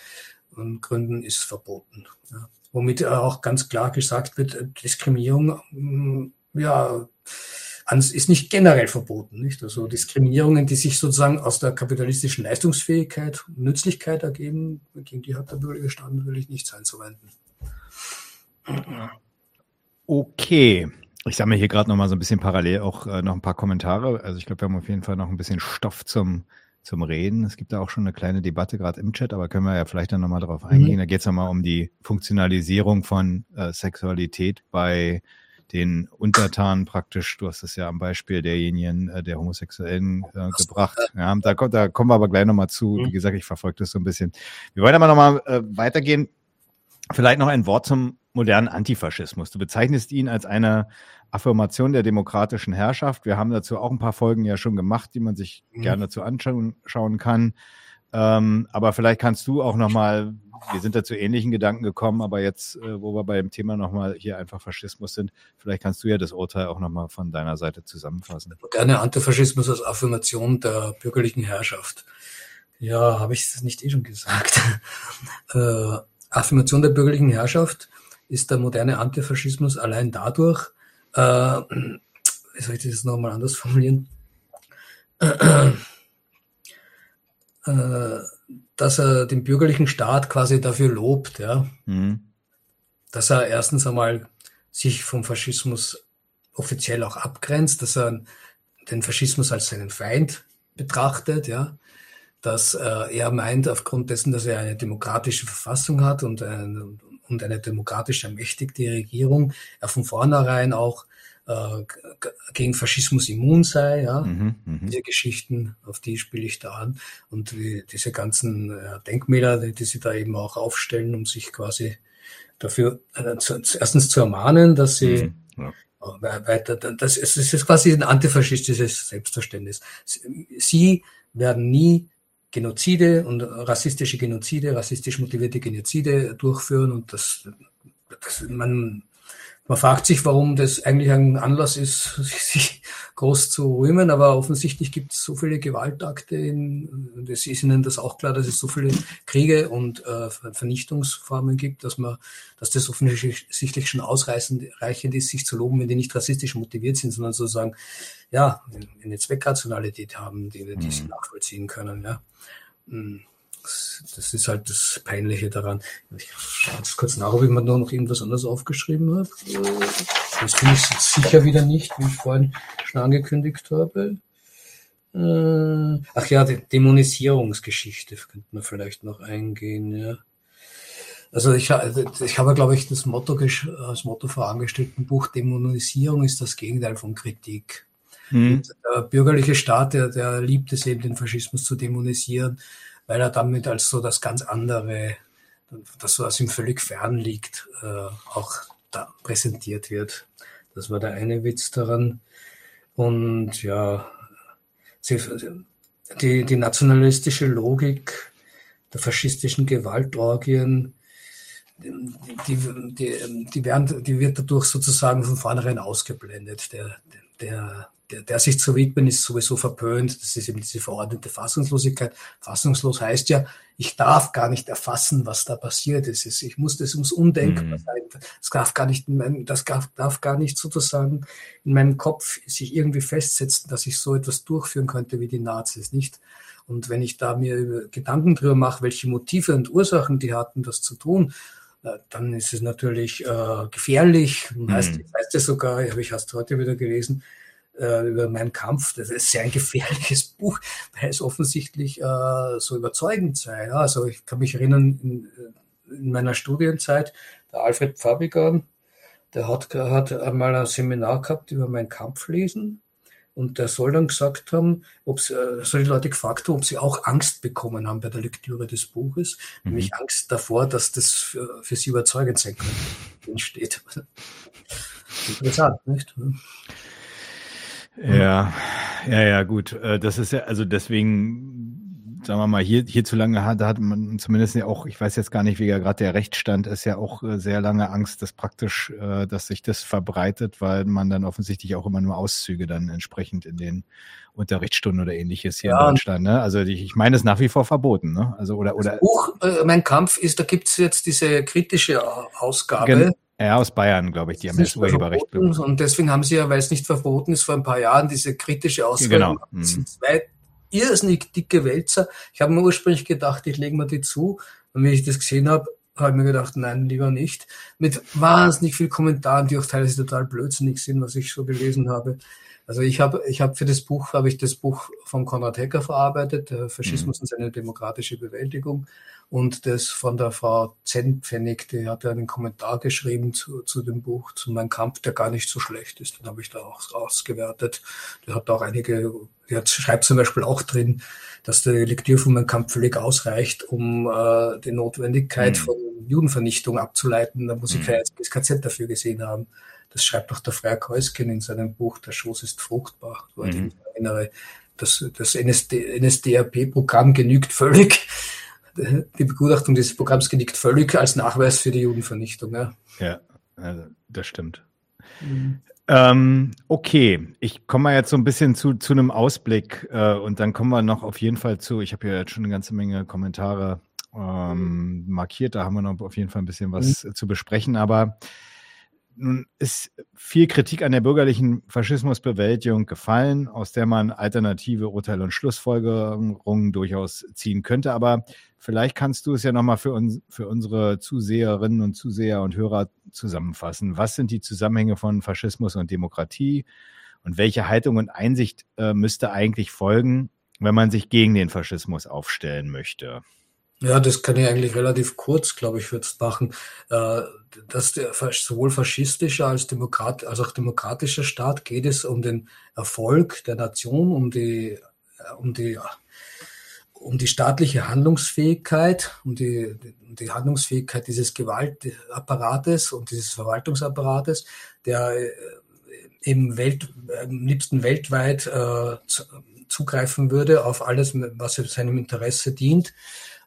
ähm, Gründen ist verboten. Ja. Womit auch ganz klar gesagt wird, Diskriminierung, mm, ja, ist nicht generell verboten. Nicht? Also Diskriminierungen, die sich sozusagen aus der kapitalistischen Leistungsfähigkeit und Nützlichkeit ergeben, gegen die hat der bürgerliche Staat natürlich nichts einzuwenden. Okay. Ich sammle hier gerade noch mal so ein bisschen parallel auch äh, noch ein paar Kommentare. Also ich glaube, wir haben auf jeden Fall noch ein bisschen Stoff zum, zum Reden. Es gibt da auch schon eine kleine Debatte gerade im Chat, aber können wir ja vielleicht dann nochmal drauf eingehen. Mhm. Da geht es nochmal um die Funktionalisierung von äh, Sexualität bei den Untertanen praktisch, du hast es ja am Beispiel derjenigen, äh, der Homosexuellen äh, gebracht. Ja, da, da kommen wir aber gleich nochmal zu. Wie mhm. gesagt, ich verfolge das so ein bisschen. Wir wollen aber nochmal äh, weitergehen. Vielleicht noch ein Wort zum modernen Antifaschismus. Du bezeichnest ihn als eine Affirmation der demokratischen Herrschaft. Wir haben dazu auch ein paar Folgen ja schon gemacht, die man sich mhm. gerne dazu anschauen kann. Ähm, aber vielleicht kannst du auch nochmal, wir sind da zu ähnlichen Gedanken gekommen, aber jetzt, äh, wo wir bei dem Thema nochmal hier einfach Faschismus sind, vielleicht kannst du ja das Urteil auch nochmal von deiner Seite zusammenfassen. Moderne Antifaschismus als Affirmation der bürgerlichen Herrschaft. Ja, habe ich das nicht eh schon gesagt? äh, Affirmation der bürgerlichen Herrschaft ist der moderne Antifaschismus allein dadurch, äh, soll ich das nochmal anders formulieren? Äh, dass er den bürgerlichen Staat quasi dafür lobt, ja. Mhm. Dass er erstens einmal sich vom Faschismus offiziell auch abgrenzt, dass er den Faschismus als seinen Feind betrachtet, ja. Dass äh, er meint, aufgrund dessen, dass er eine demokratische Verfassung hat und, ein, und eine demokratisch ermächtigte Regierung, er von vornherein auch äh, gegen Faschismus immun sei, ja, mhm, mh. diese Geschichten, auf die spiele ich da an und die, diese ganzen äh, Denkmäler, die, die, sie da eben auch aufstellen, um sich quasi dafür äh, zu, erstens zu ermahnen, dass sie mhm, ja. Äh, weiter, das ist, das ist quasi ein antifaschistisches Selbstverständnis. Sie werden nie Genozide und rassistische Genozide, rassistisch motivierte Genozide durchführen und das, das man man fragt sich, warum das eigentlich ein Anlass ist, sich groß zu rühmen, aber offensichtlich gibt es so viele Gewaltakte, in, es ist Ihnen das auch klar, dass es so viele Kriege und äh, Vernichtungsformen gibt, dass man, dass das offensichtlich schon ausreichend ist, sich zu loben, wenn die nicht rassistisch motiviert sind, sondern sozusagen, ja, eine Zweckrationalität haben, die, die mhm. sie nachvollziehen können, ja. Mhm das ist halt das Peinliche daran. Ich schaue jetzt kurz nach, ob ich mir noch irgendwas anderes aufgeschrieben habe. Das bin ich sicher wieder nicht, wie ich vorhin schon angekündigt habe. Äh, ach ja, die Dämonisierungsgeschichte könnte man vielleicht noch eingehen, ja. Also ich, ich habe, glaube ich, das Motto als Motto vorangestellt im Buch, Dämonisierung ist das Gegenteil von Kritik. Mhm. Der bürgerliche Staat, der, der liebt es eben, den Faschismus zu dämonisieren, weil er damit als so das ganz andere, das was ihm völlig fern liegt, äh, auch da präsentiert wird. Das war der eine Witz daran. Und ja, die, die nationalistische Logik der faschistischen Gewaltorgien, die, die, die, werden, die wird dadurch sozusagen von vornherein ausgeblendet. Der, der, der, der sich zu widmen, ist sowieso verpönt. Das ist eben diese verordnete Fassungslosigkeit. Fassungslos heißt ja, ich darf gar nicht erfassen, was da passiert ist. Ich muss, das muss undenkbar mhm. sein. Das darf gar nicht, das darf, darf gar nicht sozusagen in meinem Kopf sich irgendwie festsetzen, dass ich so etwas durchführen könnte wie die Nazis, nicht? Und wenn ich da mir Gedanken drüber mache, welche Motive und Ursachen die hatten, das zu tun, äh, dann ist es natürlich äh, gefährlich. Mhm. Heißt, heißt ja sogar, habe ich erst heute wieder gelesen, äh, über meinen Kampf. Das ist sehr ein gefährliches Buch, weil es offensichtlich äh, so überzeugend sei. Ja, also ich kann mich erinnern, in, in meiner Studienzeit, der Alfred Fabigan, der hat, hat einmal ein Seminar gehabt über meinen Kampflesen. Und der soll dann gesagt haben, ob äh, solche Leute gefragt haben, ob sie auch Angst bekommen haben bei der Lektüre des Buches, mhm. nämlich Angst davor, dass das für, für sie überzeugend sein könnte, entsteht. Interessant, nicht? Ja, ja, ja, gut. Äh, das ist ja, also deswegen, sagen wir mal, hier, hier zu lange hat, da hat man zumindest ja auch, ich weiß jetzt gar nicht, wie ja gerade der Rechtsstand ist, ja auch äh, sehr lange Angst, dass praktisch, äh, dass sich das verbreitet, weil man dann offensichtlich auch immer nur Auszüge dann entsprechend in den Unterrichtsstunden oder ähnliches hier ja, in Deutschland. Ne? Also ich, ich meine, es ist nach wie vor verboten. Ne? Also oder oder. Das Buch, äh, mein Kampf ist, da gibt's jetzt diese kritische Ausgabe. Gen ja, aus Bayern, glaube ich, die haben das Urheberrecht. Und deswegen haben sie ja, weil es nicht verboten ist, vor ein paar Jahren diese kritische Ausgabe. Genau. Das sind zwei irrsinnig dicke Wälzer. Ich habe mir ursprünglich gedacht, ich lege mir die zu. Und wenn ich das gesehen habe, habe ich mir gedacht, nein, lieber nicht. Mit wahnsinnig viel Kommentaren, die auch teilweise total blödsinnig sind, was ich so gelesen habe. Also ich habe ich habe für das Buch habe ich das Buch von Konrad Hecker verarbeitet, der Faschismus mhm. und seine demokratische Bewältigung und das von der Frau Zentpfennig, die hat ja einen Kommentar geschrieben zu, zu dem Buch, zu meinem Kampf, der gar nicht so schlecht ist. Den habe ich da auch ausgewertet. Der hat auch einige, der schreibt zum Beispiel auch drin, dass die Lektüre von meinem Kampf völlig ausreicht, um äh, die Notwendigkeit mhm. von Judenvernichtung abzuleiten. Da muss ich mhm. kein einziges KZ dafür gesehen haben. Das schreibt auch der Freier Keusken in seinem Buch Der Schoß ist fruchtbar, wo mhm. ich erinnere. Das, das NSD, NSDAP-Programm genügt völlig. Die Begutachtung dieses Programms genügt völlig als Nachweis für die Judenvernichtung. Ja, ja also das stimmt. Mhm. Ähm, okay, ich komme mal jetzt so ein bisschen zu, zu einem Ausblick äh, und dann kommen wir noch auf jeden Fall zu. Ich habe ja jetzt schon eine ganze Menge Kommentare ähm, markiert, da haben wir noch auf jeden Fall ein bisschen was mhm. zu besprechen, aber nun ist viel Kritik an der bürgerlichen Faschismusbewältigung gefallen, aus der man alternative Urteile und Schlussfolgerungen durchaus ziehen könnte. Aber vielleicht kannst du es ja nochmal für, uns, für unsere Zuseherinnen und Zuseher und Hörer zusammenfassen. Was sind die Zusammenhänge von Faschismus und Demokratie? Und welche Haltung und Einsicht äh, müsste eigentlich folgen, wenn man sich gegen den Faschismus aufstellen möchte? Ja, das kann ich eigentlich relativ kurz, glaube ich, jetzt machen. Äh, dass der sowohl faschistischer als, Demokrat, als auch demokratischer Staat geht es um den Erfolg der Nation, um die, äh, um die, um die staatliche Handlungsfähigkeit, um die, um die Handlungsfähigkeit dieses Gewaltapparates und dieses Verwaltungsapparates, der äh, eben Welt, am liebsten weltweit äh, zugreifen würde auf alles, was seinem Interesse dient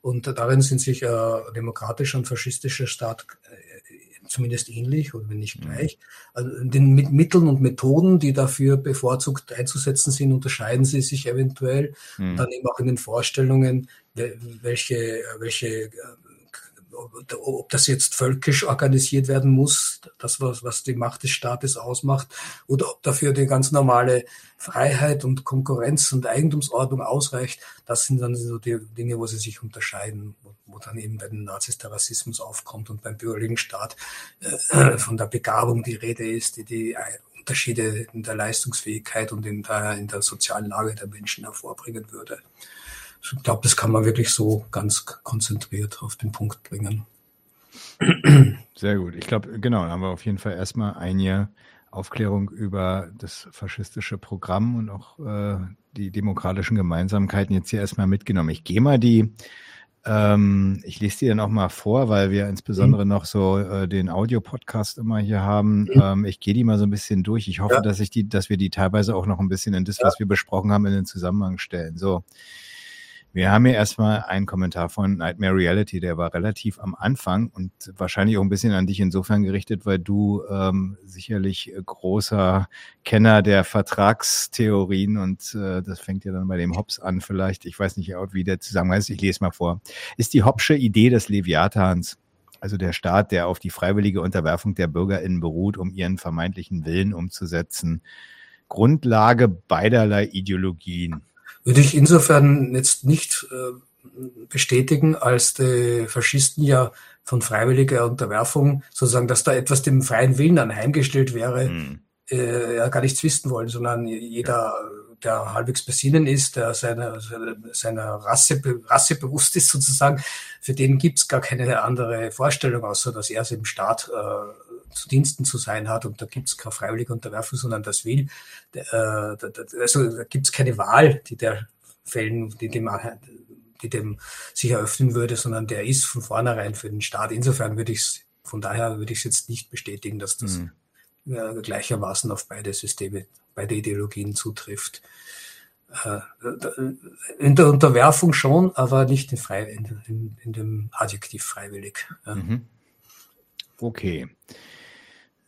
und darin sind sich äh, demokratischer und faschistischer Staat äh, zumindest ähnlich oder wenn nicht mhm. gleich. Also den mit Mitteln und Methoden, die dafür bevorzugt einzusetzen sind, unterscheiden sie sich eventuell. Mhm. Dann eben auch in den Vorstellungen, welche, welche äh, ob das jetzt völkisch organisiert werden muss, das was, was die Macht des Staates ausmacht, oder ob dafür die ganz normale Freiheit und Konkurrenz und Eigentumsordnung ausreicht, das sind dann so die Dinge, wo sie sich unterscheiden, wo, wo dann eben bei den Nazis der Rassismus aufkommt und beim bürgerlichen Staat äh, von der Begabung die Rede ist, die die Unterschiede in der Leistungsfähigkeit und in der, in der sozialen Lage der Menschen hervorbringen würde. Ich glaube, das kann man wirklich so ganz konzentriert auf den Punkt bringen. Sehr gut. Ich glaube, genau, dann haben wir auf jeden Fall erstmal ein Jahr Aufklärung über das faschistische Programm und auch äh, die demokratischen Gemeinsamkeiten jetzt hier erstmal mitgenommen. Ich gehe mal die, ähm, ich lese die dann auch mal vor, weil wir insbesondere mhm. noch so äh, den Audio-Podcast immer hier haben. Mhm. Ähm, ich gehe die mal so ein bisschen durch. Ich hoffe, ja. dass ich die, dass wir die teilweise auch noch ein bisschen in das, ja. was wir besprochen haben, in den Zusammenhang stellen. So. Wir haben hier erstmal einen Kommentar von Nightmare Reality, der war relativ am Anfang und wahrscheinlich auch ein bisschen an dich insofern gerichtet, weil du ähm, sicherlich großer Kenner der Vertragstheorien und äh, das fängt ja dann bei dem Hobbes an vielleicht. Ich weiß nicht, wie der Zusammenhang ist. Ich lese mal vor. Ist die Hobbsche Idee des Leviathans, also der Staat, der auf die freiwillige Unterwerfung der BürgerInnen beruht, um ihren vermeintlichen Willen umzusetzen, Grundlage beiderlei Ideologien würde ich insofern jetzt nicht äh, bestätigen, als die Faschisten ja von freiwilliger Unterwerfung sozusagen, dass da etwas dem freien Willen anheimgestellt wäre, mhm. äh, ja gar nichts wissen wollen, sondern jeder, der halbwegs besinnen ist, der seiner, seiner Rasse, Rasse bewusst ist sozusagen, für den gibt's gar keine andere Vorstellung, außer dass er es im Staat äh, zu Diensten zu sein hat und da gibt es keine freiwillige Unterwerfung, sondern das will. Äh, also da gibt es keine Wahl, die der fällen, die dem, die dem sich eröffnen würde, sondern der ist von vornherein für den Staat. Insofern würde ich es, von daher würde ich es jetzt nicht bestätigen, dass das mhm. äh, gleichermaßen auf beide Systeme, beide Ideologien zutrifft. Äh, in der Unterwerfung schon, aber nicht in, frei, in, in, in dem Adjektiv freiwillig. Ja. Mhm. Okay.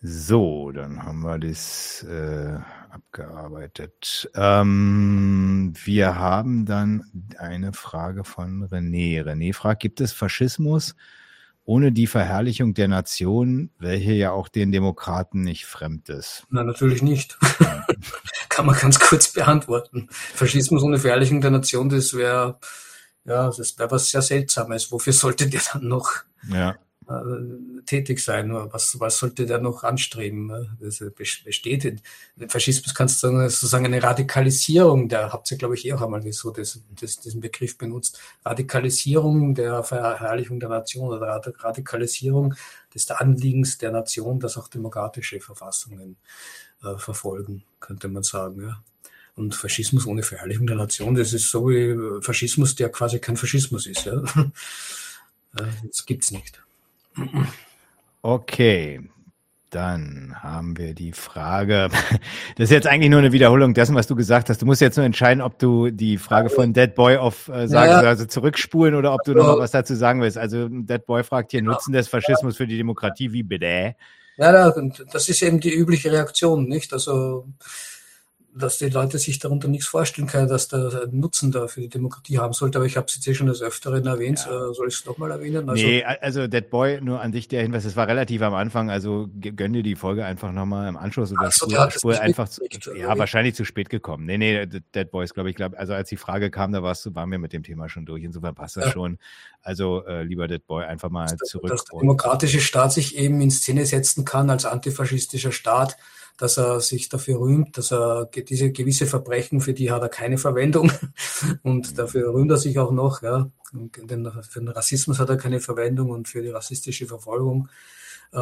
So, dann haben wir das äh, abgearbeitet. Ähm, wir haben dann eine Frage von René. René fragt, gibt es Faschismus ohne die Verherrlichung der Nation, welche ja auch den Demokraten nicht fremd ist? Nein, natürlich nicht. Kann man ganz kurz beantworten. Faschismus ohne Verherrlichung der Nation, das wäre ja, das wäre was sehr Seltsames. Wofür sollte der dann noch ja tätig sein. Was, was sollte der noch anstreben? Ne? Das besteht. Faschismus kannst du sozusagen eine Radikalisierung, der habt ihr, glaube ich, eh auch einmal so das, das, diesen Begriff benutzt. Radikalisierung der Verherrlichung der Nation oder Radikalisierung des Anliegens der Nation, dass auch demokratische Verfassungen äh, verfolgen, könnte man sagen. Ja. Und Faschismus ohne Verherrlichung der Nation, das ist so wie Faschismus, der quasi kein Faschismus ist. Ja. Das gibt's nicht. Okay, dann haben wir die Frage. Das ist jetzt eigentlich nur eine Wiederholung dessen, was du gesagt hast. Du musst jetzt nur entscheiden, ob du die Frage von Dead Boy auf äh, sagen, ja, ja. also zurückspulen oder ob du noch was dazu sagen willst. Also Dead Boy fragt hier, Nutzen des Faschismus für die Demokratie, wie bitte? Ja, das ist eben die übliche Reaktion, nicht? Also dass die Leute sich darunter nichts vorstellen können, dass der Nutzen da für die Demokratie haben sollte. Aber ich habe es jetzt eh schon des Öfteren erwähnt. Ja. Äh, soll ich es nochmal erwähnen? Also, nee, also Dead Boy, nur an dich der Hinweis, es war relativ am Anfang, also gönn dir die Folge einfach nochmal im Anschluss oder so, spur, spur einfach zu, ja, wahrscheinlich zu spät gekommen. Nee, nee, Dead Boys, glaube ich, glaube, also als die Frage kam, da warst du, waren wir mit dem Thema schon durch. Insofern passt das ja. schon. Also, äh, lieber Dead Boy, einfach mal dass, zurück. Dass der demokratische Staat sich eben in Szene setzen kann als antifaschistischer Staat, dass er sich dafür rühmt, dass er diese gewisse Verbrechen, für die hat er keine Verwendung und dafür rühmt er sich auch noch. Ja. Denn für den Rassismus hat er keine Verwendung und für die rassistische Verfolgung äh,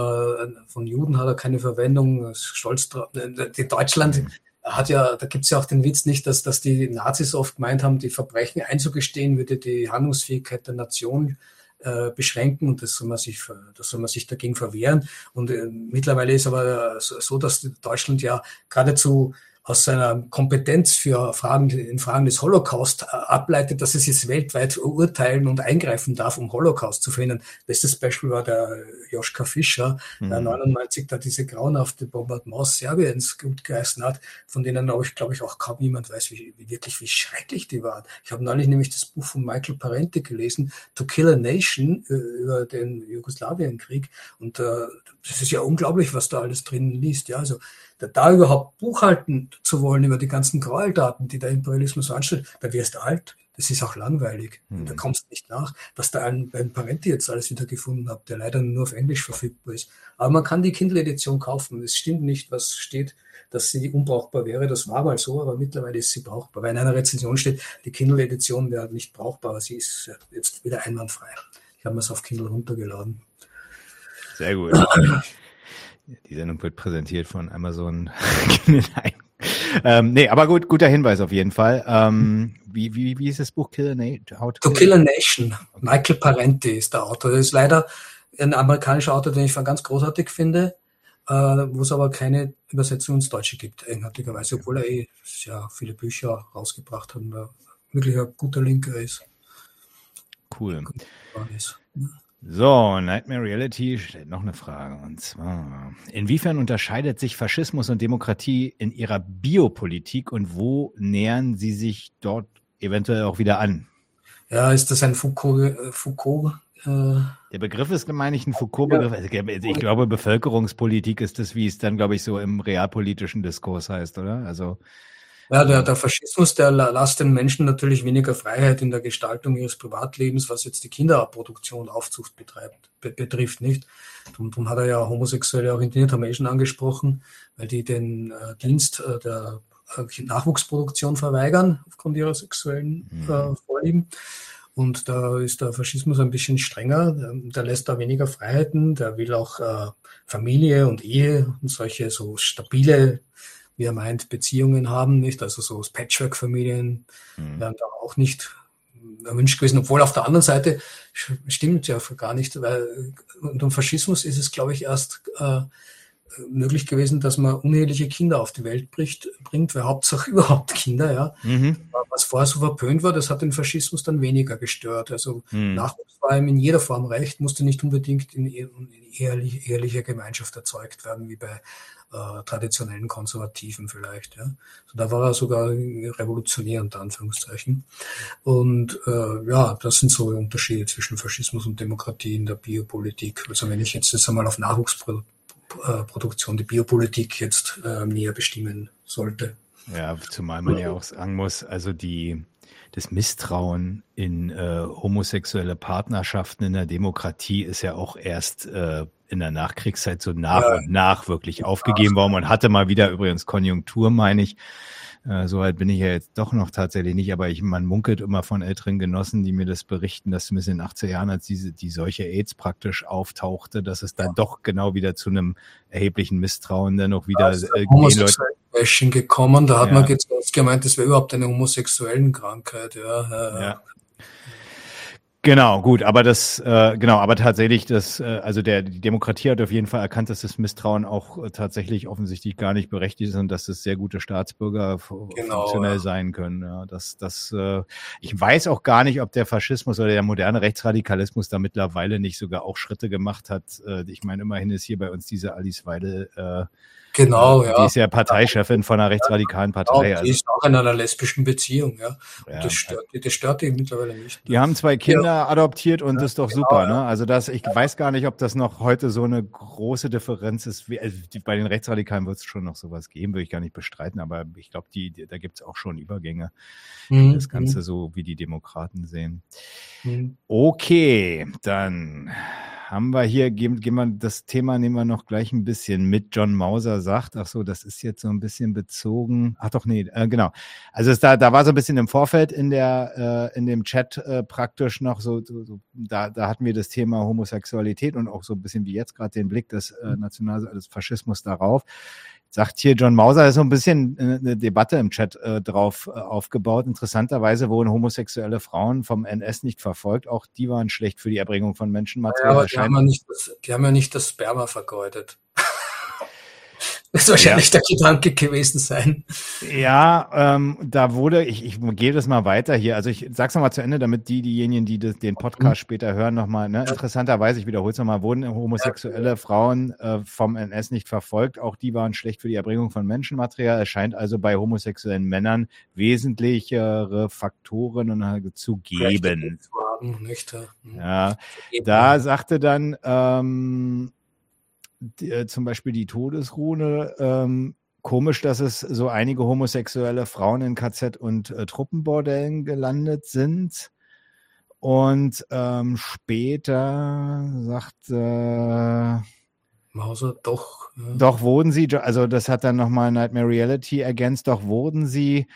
von Juden hat er keine Verwendung. Stolz drauf. Die Deutschland hat ja, da gibt's ja auch den Witz nicht, dass, dass die Nazis oft gemeint haben, die Verbrechen einzugestehen würde die Handlungsfähigkeit der Nation äh, beschränken und das soll man sich, das soll man sich dagegen verwehren. Und äh, mittlerweile ist aber so, dass Deutschland ja geradezu aus seiner Kompetenz für Fragen, in Fragen des Holocaust äh, ableitet, dass es jetzt weltweit urteilen und eingreifen darf, um Holocaust zu verhindern. Bestes Beispiel war der Joschka Fischer, mhm. der 99 da diese grauenhafte Bombardements Serbiens gut geheißen hat, von denen auch, ich glaube ich, auch kaum jemand weiß, wie, wie wirklich, wie schrecklich die waren. Ich habe neulich nämlich das Buch von Michael Parente gelesen, To Kill a Nation, äh, über den Jugoslawienkrieg. Und äh, das ist ja unglaublich, was da alles drin liest. Ja, also da überhaupt buchhalten zu wollen über die ganzen Gräueldaten, die der Imperialismus anstellt, da wirst du alt. Das ist auch langweilig. Mhm. Da kommst du nicht nach, was da ein, beim Parenti jetzt alles wieder gefunden habe, der leider nur auf Englisch verfügbar ist. Aber man kann die Kindle-Edition kaufen. Es stimmt nicht, was steht, dass sie unbrauchbar wäre. Das war mal so, aber mittlerweile ist sie brauchbar. Weil in einer Rezension steht, die Kindle-Edition wäre nicht brauchbar. Sie ist jetzt wieder einwandfrei. Ich habe mir es auf Kindle runtergeladen. Sehr gut. Die Sendung wird präsentiert von Amazon. ähm, nee, aber gut, guter Hinweis auf jeden Fall. Ähm, wie, wie, wie ist das Buch Kill a, Na to, Kill a Nation? Michael Parenti ist der Autor. Das ist leider ein amerikanischer Autor, den ich ganz großartig finde, äh, wo es aber keine Übersetzung ins Deutsche gibt, eigenartigerweise, obwohl er eh ja, viele Bücher rausgebracht hat und wirklich ein guter Linker ist. Cool. So, Nightmare Reality stellt noch eine Frage. Und zwar, inwiefern unterscheidet sich Faschismus und Demokratie in ihrer Biopolitik und wo nähern sie sich dort eventuell auch wieder an? Ja, ist das ein Foucault, äh, Foucault äh, der Begriff ist, meine ich, ein Foucault-Begriff. Also, ich glaube, Bevölkerungspolitik ist das, wie es dann, glaube ich, so im realpolitischen Diskurs heißt, oder? Also ja, der, der Faschismus, der lässt den Menschen natürlich weniger Freiheit in der Gestaltung ihres Privatlebens, was jetzt die Kinderproduktion, Aufzucht betreibt, be betrifft, nicht? Darum, hat er ja Homosexuelle auch in haben wir eh angesprochen, weil die den äh, Dienst äh, der äh, Nachwuchsproduktion verweigern aufgrund ihrer sexuellen mhm. äh, Vorlieben. Und da ist der Faschismus ein bisschen strenger. Der lässt da weniger Freiheiten. Der will auch äh, Familie und Ehe und solche so stabile wie er meint, Beziehungen haben, nicht? Also so Patchwork-Familien mhm. wären da auch nicht erwünscht gewesen, obwohl auf der anderen Seite stimmt ja gar nicht, weil unter Faschismus ist es, glaube ich, erst äh, möglich gewesen, dass man uneheliche Kinder auf die Welt bricht, bringt, weil Hauptsache überhaupt Kinder, ja. Mhm. Was vorher so verpönt war, das hat den Faschismus dann weniger gestört. Also mhm. Nachwuchs war ihm in jeder Form recht, musste nicht unbedingt in, in ehrlich, ehrlicher Gemeinschaft erzeugt werden, wie bei äh, traditionellen Konservativen vielleicht. Ja. So, da war er sogar revolutionär unter Anführungszeichen. Und äh, ja, das sind so Unterschiede zwischen Faschismus und Demokratie in der Biopolitik. Also wenn ich jetzt das einmal auf Nachwuchsproduktion, die Biopolitik jetzt äh, näher bestimmen sollte. Ja, zumal man ja auch sagen muss, also die das Misstrauen in äh, homosexuelle Partnerschaften in der Demokratie ist ja auch erst äh, in der Nachkriegszeit so nach ja. und nach wirklich aufgegeben worden. Man hatte mal wieder übrigens Konjunktur, meine ich. Äh, so weit bin ich ja jetzt doch noch tatsächlich nicht, aber ich, man munkelt immer von älteren Genossen, die mir das berichten, dass zumindest in den 80er Jahren, als diese, die solche AIDS praktisch auftauchte, dass es dann doch genau wieder zu einem erheblichen Misstrauen dann noch wieder äh, Bashing gekommen. Da hat ja. man jetzt gemeint, das wäre überhaupt eine homosexuellen Krankheit. Ja, ja. Genau, gut, aber das, äh, genau, aber tatsächlich, das, äh, also der, die Demokratie hat auf jeden Fall erkannt, dass das Misstrauen auch äh, tatsächlich offensichtlich gar nicht berechtigt ist und dass es sehr gute Staatsbürger genau, funktionell ja. sein können. Ja, das, das, äh, ich weiß auch gar nicht, ob der Faschismus oder der moderne Rechtsradikalismus da mittlerweile nicht sogar auch Schritte gemacht hat. Äh, ich meine, immerhin ist hier bei uns diese Alice Weidel äh, Genau, ja. Die ist ja Parteichefin von einer rechtsradikalen Partei. Genau, die also. ist auch in einer lesbischen Beziehung, ja. ja. Das, stört, das stört die mittlerweile nicht. Die haben zwei Kinder ja. adoptiert und ja, das ist doch genau, super, ne? Also das, ich weiß gar nicht, ob das noch heute so eine große Differenz ist. Wie, also die, bei den Rechtsradikalen wird es schon noch sowas geben, würde ich gar nicht bestreiten, aber ich glaube, die, die, da gibt es auch schon Übergänge. Mhm. Das Ganze mhm. so, wie die Demokraten sehen. Mhm. Okay, dann haben wir hier, gehen, gehen wir das Thema nehmen wir noch gleich ein bisschen mit. John Mauser sagt, ach so, das ist jetzt so ein bisschen bezogen. Ach doch, nee, äh, genau. Also da, da war so ein bisschen im Vorfeld in der, äh, in dem Chat äh, praktisch noch so, so, so, da, da hatten wir das Thema Homosexualität und auch so ein bisschen wie jetzt gerade den Blick des äh, National, des Faschismus darauf sagt hier John Mauser, ist so ein bisschen eine Debatte im Chat äh, drauf äh, aufgebaut. Interessanterweise wurden homosexuelle Frauen vom NS nicht verfolgt. Auch die waren schlecht für die Erbringung von Menschenmaterial. Ja, aber die haben ja, nicht das, die haben ja nicht das Sperma vergeudet. Das wahrscheinlich ja. der Gedanke gewesen sein. Ja, ähm, da wurde, ich, ich gehe das mal weiter hier. Also ich sag's nochmal zu Ende, damit die, diejenigen, die das, den Podcast mhm. später hören, nochmal, ne? Interessanterweise, ich wiederhole es nochmal, wurden homosexuelle ja. Frauen äh, vom NS nicht verfolgt. Auch die waren schlecht für die Erbringung von Menschenmaterial. Es scheint also bei homosexuellen Männern wesentlichere Faktoren zu geben. Ja, da sagte dann ähm, die, äh, zum Beispiel die Todesrune. Ähm, komisch, dass es so einige homosexuelle Frauen in KZ und äh, Truppenbordellen gelandet sind. Und ähm, später sagt äh, Mauser, doch. Ja. Doch wurden sie, also das hat dann nochmal Nightmare Reality ergänzt, doch wurden sie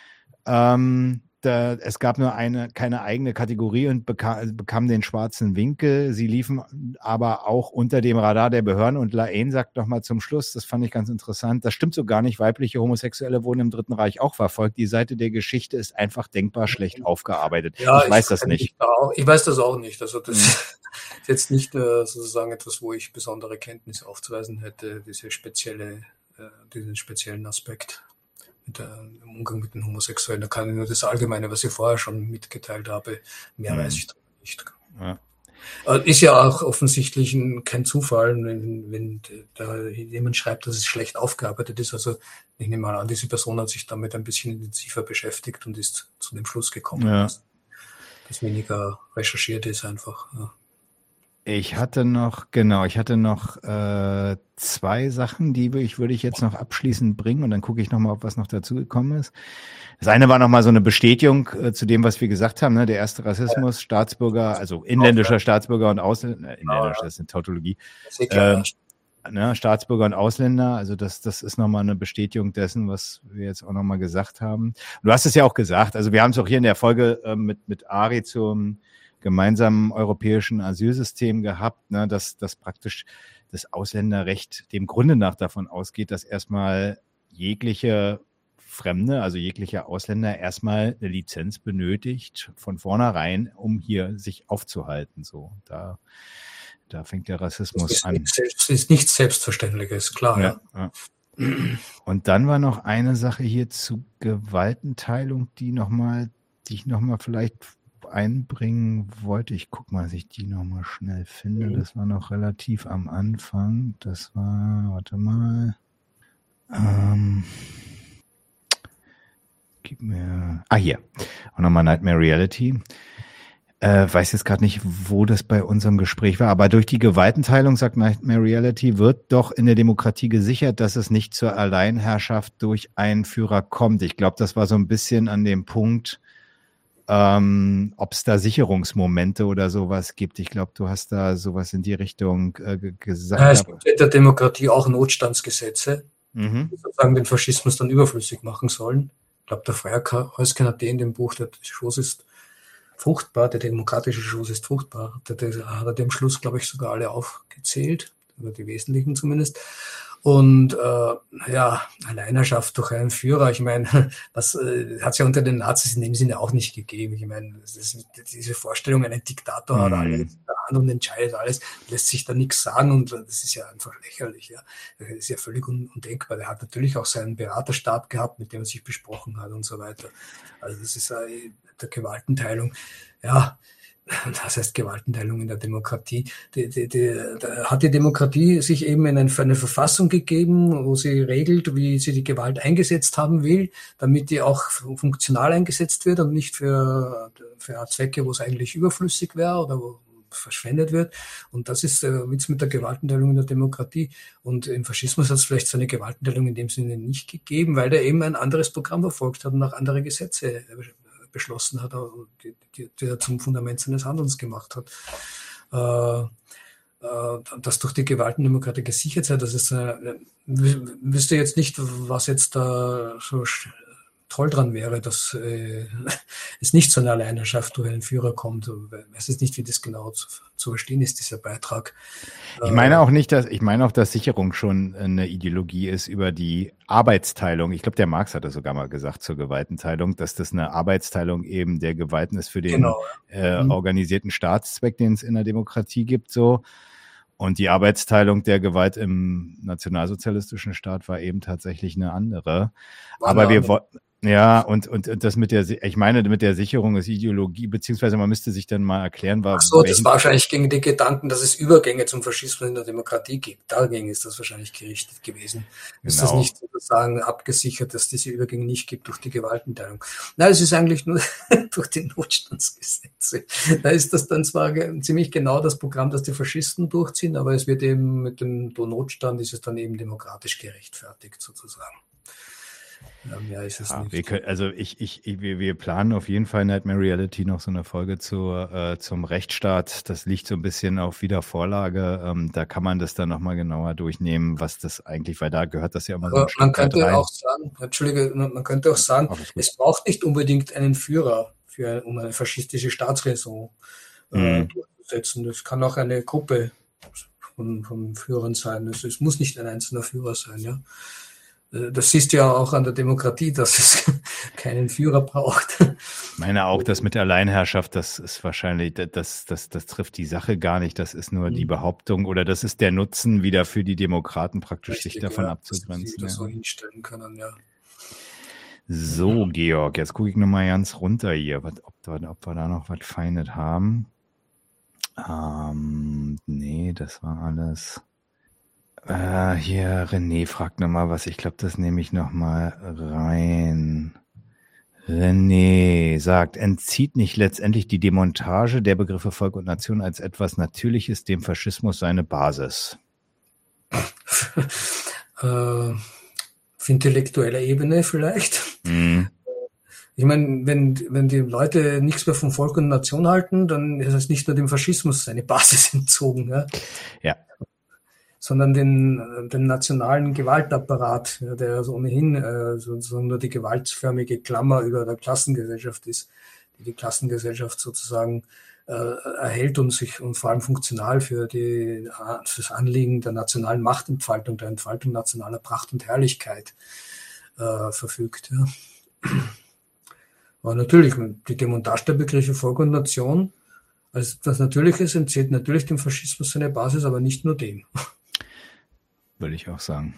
ähm, da, es gab nur eine, keine eigene Kategorie und bekam, bekam den schwarzen Winkel. Sie liefen aber auch unter dem Radar der Behörden und Laen sagt nochmal zum Schluss, das fand ich ganz interessant, das stimmt so gar nicht, weibliche Homosexuelle wurden im Dritten Reich auch verfolgt. Die Seite der Geschichte ist einfach denkbar schlecht aufgearbeitet. Ja, ich weiß ich das nicht. Auch, ich weiß das auch nicht. Also das ist jetzt nicht äh, sozusagen etwas, wo ich besondere Kenntnisse aufzuweisen hätte, diese spezielle, äh, diesen speziellen Aspekt der, im Umgang mit den Homosexuellen. Da kann ich nur das Allgemeine, was ich vorher schon mitgeteilt habe, mehr mhm. weiß ich nicht. Ja. Äh, ist ja auch offensichtlich kein Zufall, wenn, wenn da jemand schreibt, dass es schlecht aufgearbeitet ist. Also ich nehme mal an, diese Person hat sich damit ein bisschen intensiver beschäftigt und ist zu dem Schluss gekommen, ja. dass, dass weniger recherchiert ist einfach. Ja. Ich hatte noch, genau, ich hatte noch äh, zwei Sachen, die ich, würde ich jetzt noch abschließend bringen und dann gucke ich nochmal, ob was noch dazu gekommen ist. Das eine war nochmal so eine Bestätigung äh, zu dem, was wir gesagt haben, ne? der erste Rassismus. Staatsbürger, also inländischer Staatsbürger und Ausländer, äh, inländisch, das ist eine Tautologie. Äh, ne, Staatsbürger und Ausländer, also das, das ist nochmal eine Bestätigung dessen, was wir jetzt auch nochmal gesagt haben. Du hast es ja auch gesagt, also wir haben es auch hier in der Folge äh, mit, mit Ari zum gemeinsamen europäischen Asylsystem gehabt, ne, dass, dass praktisch das Ausländerrecht dem Grunde nach davon ausgeht, dass erstmal jegliche Fremde, also jeglicher Ausländer erstmal eine Lizenz benötigt von vornherein, um hier sich aufzuhalten. So, da, da fängt der Rassismus das an. Das ist nichts Selbstverständliches, klar. Ja, ja. Und dann war noch eine Sache hier zu Gewaltenteilung, die nochmal, die ich nochmal vielleicht einbringen wollte. Ich guck mal, dass ich die nochmal schnell finde. Mhm. Das war noch relativ am Anfang. Das war, warte mal. Ähm, gib mir. Ah, hier. Und nochmal Nightmare Reality. Äh, weiß jetzt gerade nicht, wo das bei unserem Gespräch war, aber durch die Gewaltenteilung, sagt Nightmare Reality, wird doch in der Demokratie gesichert, dass es nicht zur Alleinherrschaft durch einen Führer kommt. Ich glaube, das war so ein bisschen an dem Punkt, ähm, ob es da Sicherungsmomente oder sowas gibt. Ich glaube, du hast da sowas in die Richtung äh, gesagt. Ja, es gibt in der Demokratie auch Notstandsgesetze, mhm. die sozusagen den Faschismus dann überflüssig machen sollen. Ich glaube, der Freier Häusken hat in dem Buch, der Schoß ist fruchtbar, der demokratische Schoß ist fruchtbar, der, der hat er dem Schluss, glaube ich, sogar alle aufgezählt, oder die wesentlichen zumindest. Und äh, ja, Alleinerschaft durch einen Führer, ich meine, was äh, hat es ja unter den Nazis in dem Sinne auch nicht gegeben. Ich meine, diese Vorstellung, ein Diktator mhm. hat alles in der Hand und entscheidet alles, lässt sich da nichts sagen und das ist ja einfach lächerlich. Ja. Das ist ja völlig un undenkbar. Der hat natürlich auch seinen Beraterstab gehabt, mit dem er sich besprochen hat und so weiter. Also das ist äh, der Gewaltenteilung. Ja, das heißt Gewaltenteilung in der Demokratie. Die, die, die, hat die Demokratie sich eben in eine, Verfassung gegeben, wo sie regelt, wie sie die Gewalt eingesetzt haben will, damit die auch funktional eingesetzt wird und nicht für, für Zwecke, wo es eigentlich überflüssig wäre oder wo verschwendet wird. Und das ist der Witz mit der Gewaltenteilung in der Demokratie. Und im Faschismus hat es vielleicht so eine Gewaltenteilung in dem Sinne nicht gegeben, weil der eben ein anderes Programm verfolgt hat und auch andere Gesetze beschlossen hat, die, die, die er zum Fundament seines Handelns gemacht hat. Äh, äh, dass durch die Gewaltendemokratie gesichert sei, das ist, äh, wüsste jetzt nicht, was jetzt da so toll dran wäre, dass äh, es nicht zu einer Alleinerschaft durch einen Führer kommt. Ich weiß jetzt nicht, wie das genau zu, zu verstehen ist, dieser Beitrag. Ich meine auch nicht, dass, ich meine auch, dass Sicherung schon eine Ideologie ist über die Arbeitsteilung. Ich glaube, der Marx hat das sogar mal gesagt zur Gewaltenteilung, dass das eine Arbeitsteilung eben der Gewalten ist für den genau. äh, mhm. organisierten Staatszweck, den es in der Demokratie gibt, so. Und die Arbeitsteilung der Gewalt im nationalsozialistischen Staat war eben tatsächlich eine andere. War Aber eine wir, ja, und, und das mit der, ich meine, mit der Sicherung ist Ideologie, beziehungsweise man müsste sich dann mal erklären, warum. Ach so, das war wahrscheinlich gegen den Gedanken, dass es Übergänge zum Faschismus in der Demokratie gibt. Dagegen ist das wahrscheinlich gerichtet gewesen. Genau. Ist das genau. nicht sozusagen abgesichert, dass diese Übergänge nicht gibt durch die Gewaltenteilung? Nein, es ist eigentlich nur durch die Notstandsgesetze. Da ist das dann zwar ziemlich genau das Programm, das die Faschisten durchziehen, aber es wird eben mit dem Notstand ist es dann eben demokratisch gerechtfertigt sozusagen. Ja. Ist es ja, nicht. Können, also ich, ich, ich, wir, planen auf jeden Fall Nightmare Reality noch so eine Folge zu, äh, zum Rechtsstaat. Das liegt so ein bisschen auf Wiedervorlage. Ähm, da kann man das dann nochmal genauer durchnehmen, was das eigentlich, weil da gehört das ja immer so Man könnte rein. auch sagen, Entschuldige, man könnte auch sagen, es braucht nicht unbedingt einen Führer, für, um eine faschistische Staatsräson äh, mhm. durchzusetzen. Das kann auch eine Gruppe von, von Führern sein. Es muss nicht ein einzelner Führer sein, ja. Äh, das siehst du ja auch an der Demokratie, dass es keinen Führer braucht. Ich meine auch, das mit Alleinherrschaft, das ist wahrscheinlich, das, das, das trifft die Sache gar nicht. Das ist nur mhm. die Behauptung oder das ist der Nutzen wieder für die Demokraten praktisch, Richtig, sich davon ja, abzugrenzen. Dass ja. so hinstellen können, ja. So, Georg, jetzt gucke ich nochmal ganz runter hier, was, ob, ob wir da noch was Feines haben. Ähm, nee, das war alles. Äh, hier, René fragt nochmal was. Ich glaube, das nehme ich nochmal rein. René sagt, entzieht nicht letztendlich die Demontage der Begriffe Volk und Nation als etwas Natürliches dem Faschismus seine Basis? äh, auf intellektueller Ebene vielleicht. Mhm. Ich meine, wenn, wenn die Leute nichts mehr vom Volk und Nation halten, dann ist es nicht nur dem Faschismus seine Basis entzogen. Ja. ja sondern den, den nationalen Gewaltapparat, der also ohnehin äh, sozusagen nur die gewaltförmige Klammer über der Klassengesellschaft ist, die die Klassengesellschaft sozusagen äh, erhält und sich und vor allem funktional für, die, für das Anliegen der nationalen Machtentfaltung, der Entfaltung nationaler Pracht und Herrlichkeit äh, verfügt. Ja. Aber natürlich, die Demontage der Begriffe Volk und Nation als das Natürliches entzieht natürlich dem Faschismus seine Basis, aber nicht nur dem. Würde ich auch sagen.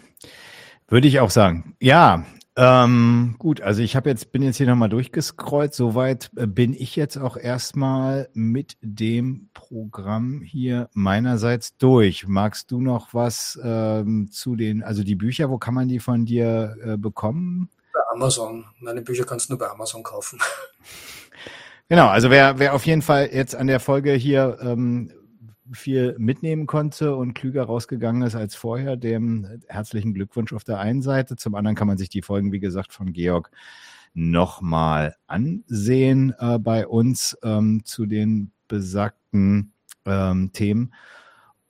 Würde ich auch sagen. Ja, ähm, gut, also ich habe jetzt, bin jetzt hier nochmal durchgescrollt. Soweit äh, bin ich jetzt auch erstmal mit dem Programm hier meinerseits durch. Magst du noch was ähm, zu den, also die Bücher, wo kann man die von dir äh, bekommen? Bei Amazon. Meine Bücher kannst du nur bei Amazon kaufen. Genau, also wer, wer auf jeden Fall jetzt an der Folge hier ähm, viel mitnehmen konnte und klüger rausgegangen ist als vorher, dem herzlichen Glückwunsch auf der einen Seite. Zum anderen kann man sich die Folgen, wie gesagt, von Georg nochmal ansehen äh, bei uns ähm, zu den besagten ähm, Themen.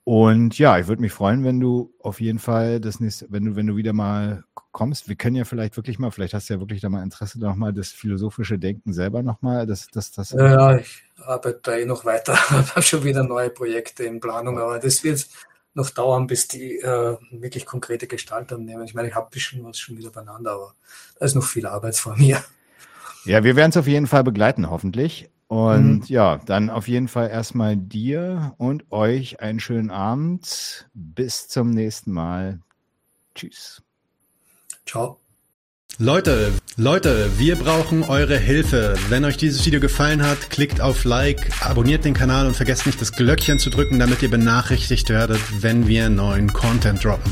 Und ja, ich würde mich freuen, wenn du auf jeden Fall das nächste, wenn du, wenn du wieder mal kommst. Wir können ja vielleicht wirklich mal, vielleicht hast du ja wirklich da mal Interesse, nochmal das philosophische Denken selber nochmal, das, das, das. Ja, ich arbeite da eh noch weiter, habe schon wieder neue Projekte in Planung, aber das wird noch dauern, bis die äh, wirklich konkrete Gestalt annehmen. Ich meine, ich habe bisschen was schon wieder beieinander, aber da ist noch viel Arbeit vor mir. Ja, wir werden es auf jeden Fall begleiten, hoffentlich. Und mhm. ja, dann auf jeden Fall erstmal dir und euch einen schönen Abend. Bis zum nächsten Mal. Tschüss. Ciao. Leute, Leute, wir brauchen eure Hilfe. Wenn euch dieses Video gefallen hat, klickt auf Like, abonniert den Kanal und vergesst nicht das Glöckchen zu drücken, damit ihr benachrichtigt werdet, wenn wir neuen Content droppen.